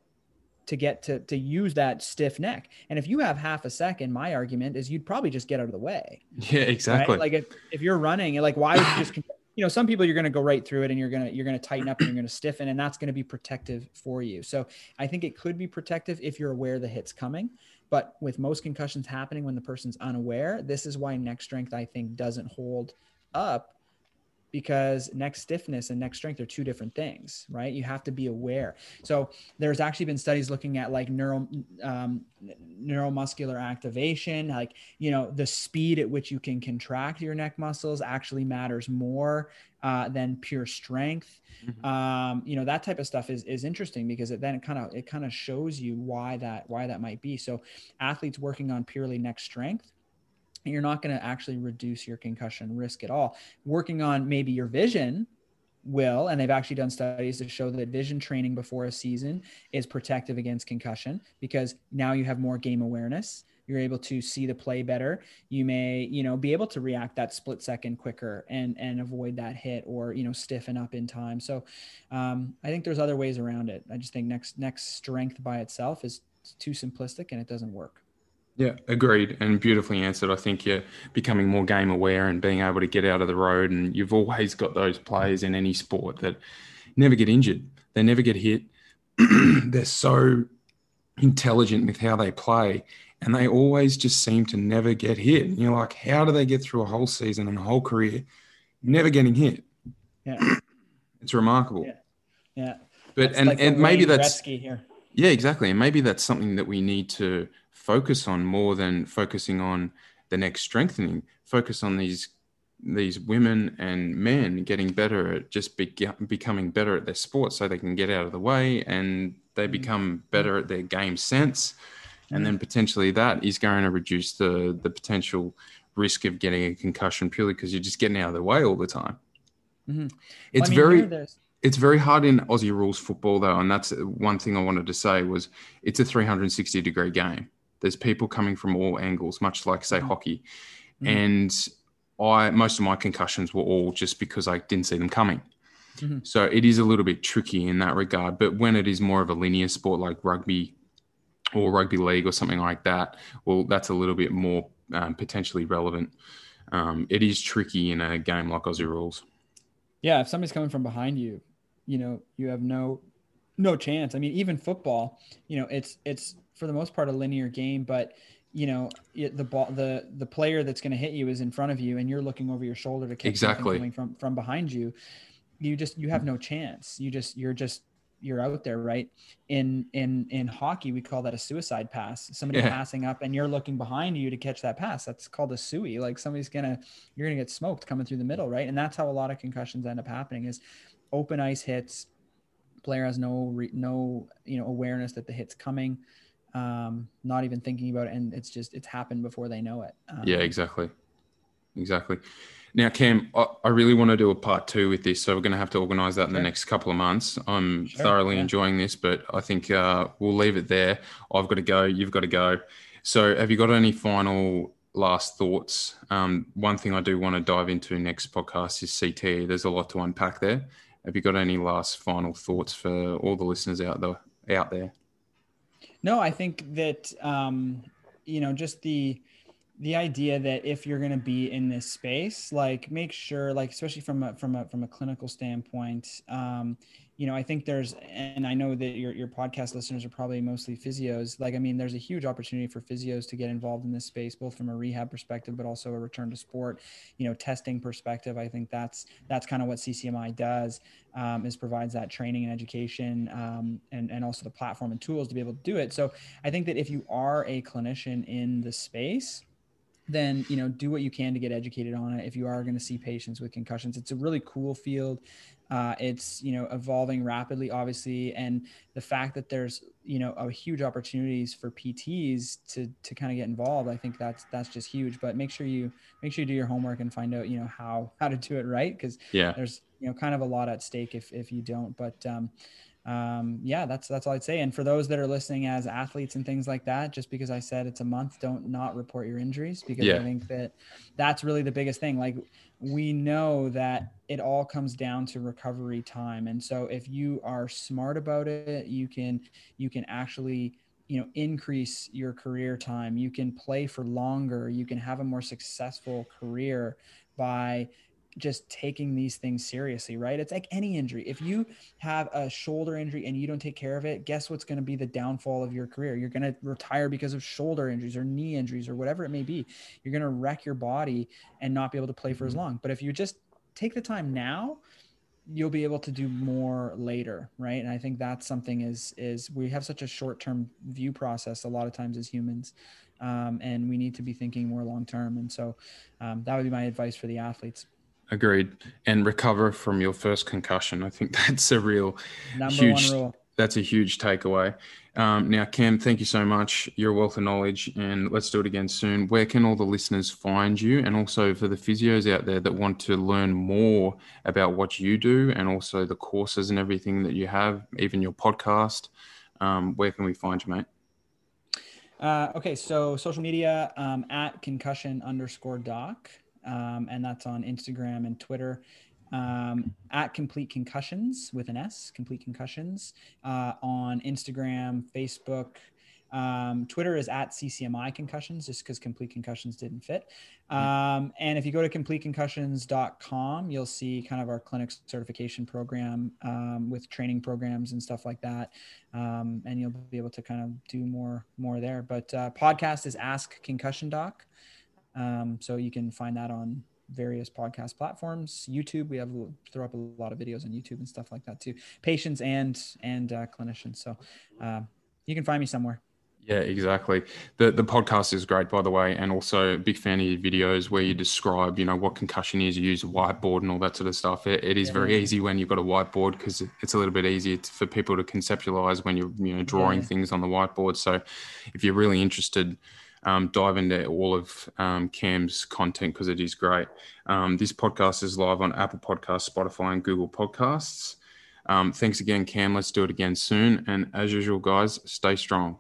to get to to use that stiff neck. And if you have half a second, my argument is you'd probably just get out of the way. Yeah, exactly. Right? Like if, if you're running, like why would you just you know, some people you're going to go right through it and you're going to you're going to tighten up and you're going to stiffen and that's going to be protective for you. So, I think it could be protective if you're aware the hit's coming, but with most concussions happening when the person's unaware, this is why neck strength I think doesn't hold up because neck stiffness and neck strength are two different things, right? You have to be aware. So there's actually been studies looking at like neural um, neuromuscular activation, like you know the speed at which you can contract your neck muscles actually matters more uh, than pure strength. Mm-hmm. Um, you know that type of stuff is is interesting because it then kind of it kind of shows you why that why that might be. So athletes working on purely neck strength you're not going to actually reduce your concussion risk at all. Working on maybe your vision will, and they've actually done studies to show that vision training before a season is protective against concussion because now you have more game awareness. You're able to see the play better. You may, you know, be able to react that split second quicker and and avoid that hit or you know stiffen up in time. So, um, I think there's other ways around it. I just think next next strength by itself is too simplistic and it doesn't work. Yeah, agreed and beautifully answered. I think you're becoming more game aware and being able to get out of the road. And you've always got those players in any sport that never get injured, they never get hit. <clears throat> They're so intelligent with how they play, and they always just seem to never get hit. And you're like, how do they get through a whole season and a whole career never getting hit? Yeah, <clears throat> it's remarkable. Yeah, yeah. But that's and like and maybe that's yeah, exactly, and maybe that's something that we need to focus on more than focusing on the next strengthening. Focus on these these women and men getting better at just be, becoming better at their sport so they can get out of the way and they mm-hmm. become better at their game sense and then mm-hmm. potentially that is going to reduce the the potential risk of getting a concussion purely because you're just getting out of the way all the time mm-hmm. it's I mean, very it's very hard in aussie rules football though and that's one thing i wanted to say was it's a 360 degree game there's people coming from all angles, much like say mm-hmm. hockey. Mm-hmm. And I most of my concussions were all just because I didn't see them coming. Mm-hmm. So it is a little bit tricky in that regard. But when it is more of a linear sport like rugby or rugby league or something like that, well, that's a little bit more um, potentially relevant. Um, it is tricky in a game like Aussie rules. Yeah, if somebody's coming from behind you, you know, you have no no chance. I mean, even football, you know, it's it's for the most part a linear game, but you know the ball the the player that's going to hit you is in front of you and you're looking over your shoulder to catch exactly. coming from from behind you. You just you have no chance. You just you're just you're out there right? In in in hockey we call that a suicide pass. Somebody yeah. passing up and you're looking behind you to catch that pass. That's called a sui like somebody's gonna you're gonna get smoked coming through the middle right? And that's how a lot of concussions end up happening is open ice hits. Player has no re, no you know awareness that the hit's coming um, not even thinking about it, and it's just it's happened before they know it. Um, yeah, exactly, exactly. Now, Cam, I, I, really want to do a part two with this, so we're going to have to organise that in the next couple of months. I'm sure, thoroughly yeah. enjoying this, but I think uh, we'll leave it there. I've got to go. You've got to go. So, have you got any final last thoughts? Um, one thing I do want to dive into next podcast is CT. There's a lot to unpack there. Have you got any last final thoughts for all the listeners out there? Out there? No, I think that um, you know just the the idea that if you're going to be in this space like make sure like especially from a from a from a clinical standpoint um, you know i think there's and i know that your, your podcast listeners are probably mostly physios like i mean there's a huge opportunity for physios to get involved in this space both from a rehab perspective but also a return to sport you know testing perspective. I think that's that's kind of what ccmi does um, is provides that training and education um, and, and also the platform and tools to be able to do it. So i think that if you are a clinician in the space then you know do what you can to get educated on it. If you are going to see patients with concussions it's a really cool field uh, it's you know evolving rapidly obviously and the fact that there's you know a huge opportunities for pts to to kind of get involved i think that's that's just huge. But make sure you make sure you do your homework and find out you know how how to do it right because yeah. there's you know kind of a lot at stake if if you don't. But um um, yeah, that's that's all I'd say. And for those that are listening as athletes and things like that, just because I said it's a month, don't not report your injuries because yeah. I think that that's really the biggest thing. Like we know that it all comes down to recovery time, and so if you are smart about it, you can you can actually you know increase your career time. You can play for longer. You can have a more successful career by just taking these things seriously, right? It's like any injury. If you have a shoulder injury and you don't take care of it, guess what's going to be the downfall of your career? You're going to retire because of shoulder injuries or knee injuries or whatever it may be. You're going to wreck your body and not be able to play for as mm-hmm. long. But if you just take the time now, you'll be able to do more later right and i think that's something is is we have such a short term view process a lot of times as humans um, and we need to be thinking more long term and so um, that would be my advice for the athletes Agreed. And recover from your first concussion. I think <laughs> that's a real Number huge. That's a huge takeaway. Um, now, Cam, thank you so much. You're a wealth of knowledge, and let's do it again soon. Where can all the listeners find you? And also for the physios out there that want to learn more about what you do and also the courses and everything that you have, even your podcast, um, where can we find you, mate? Uh, okay, so social media um, at concussion underscore doc um, and that's on Instagram and Twitter. Um, at Complete Concussions with an S, Complete Concussions, uh, on Instagram, Facebook. Um, Twitter is at CCMI Concussions, just because Complete Concussions didn't fit. Um, and if you go to CompleteConcussions.com, you'll see kind of our clinic certification program um, with training programs and stuff like that. Um, and you'll be able to kind of do more more there. But uh, podcast is Ask Concussion Doc. Um, so you can find that on various podcast platforms. YouTube, we have throw up a lot of videos on YouTube and stuff like that too. Patients and and uh, clinicians. So uh, you can find me somewhere. Yeah, exactly. The the podcast is great, by the way, and also big fan of your videos where you describe, you know, what concussion is, you use a whiteboard and all that sort of stuff. it, it is yeah. very easy when you've got a whiteboard because it's a little bit easier to, for people to conceptualize when you're, you know, drawing yeah. things on the whiteboard. So, if you're really interested, um, dive into all of um, Cam's content because it is great. Um, this podcast is live on Apple Podcasts, Spotify, and Google Podcasts. Um, thanks again, Cam. Let's do it again soon. And as usual, guys, stay strong.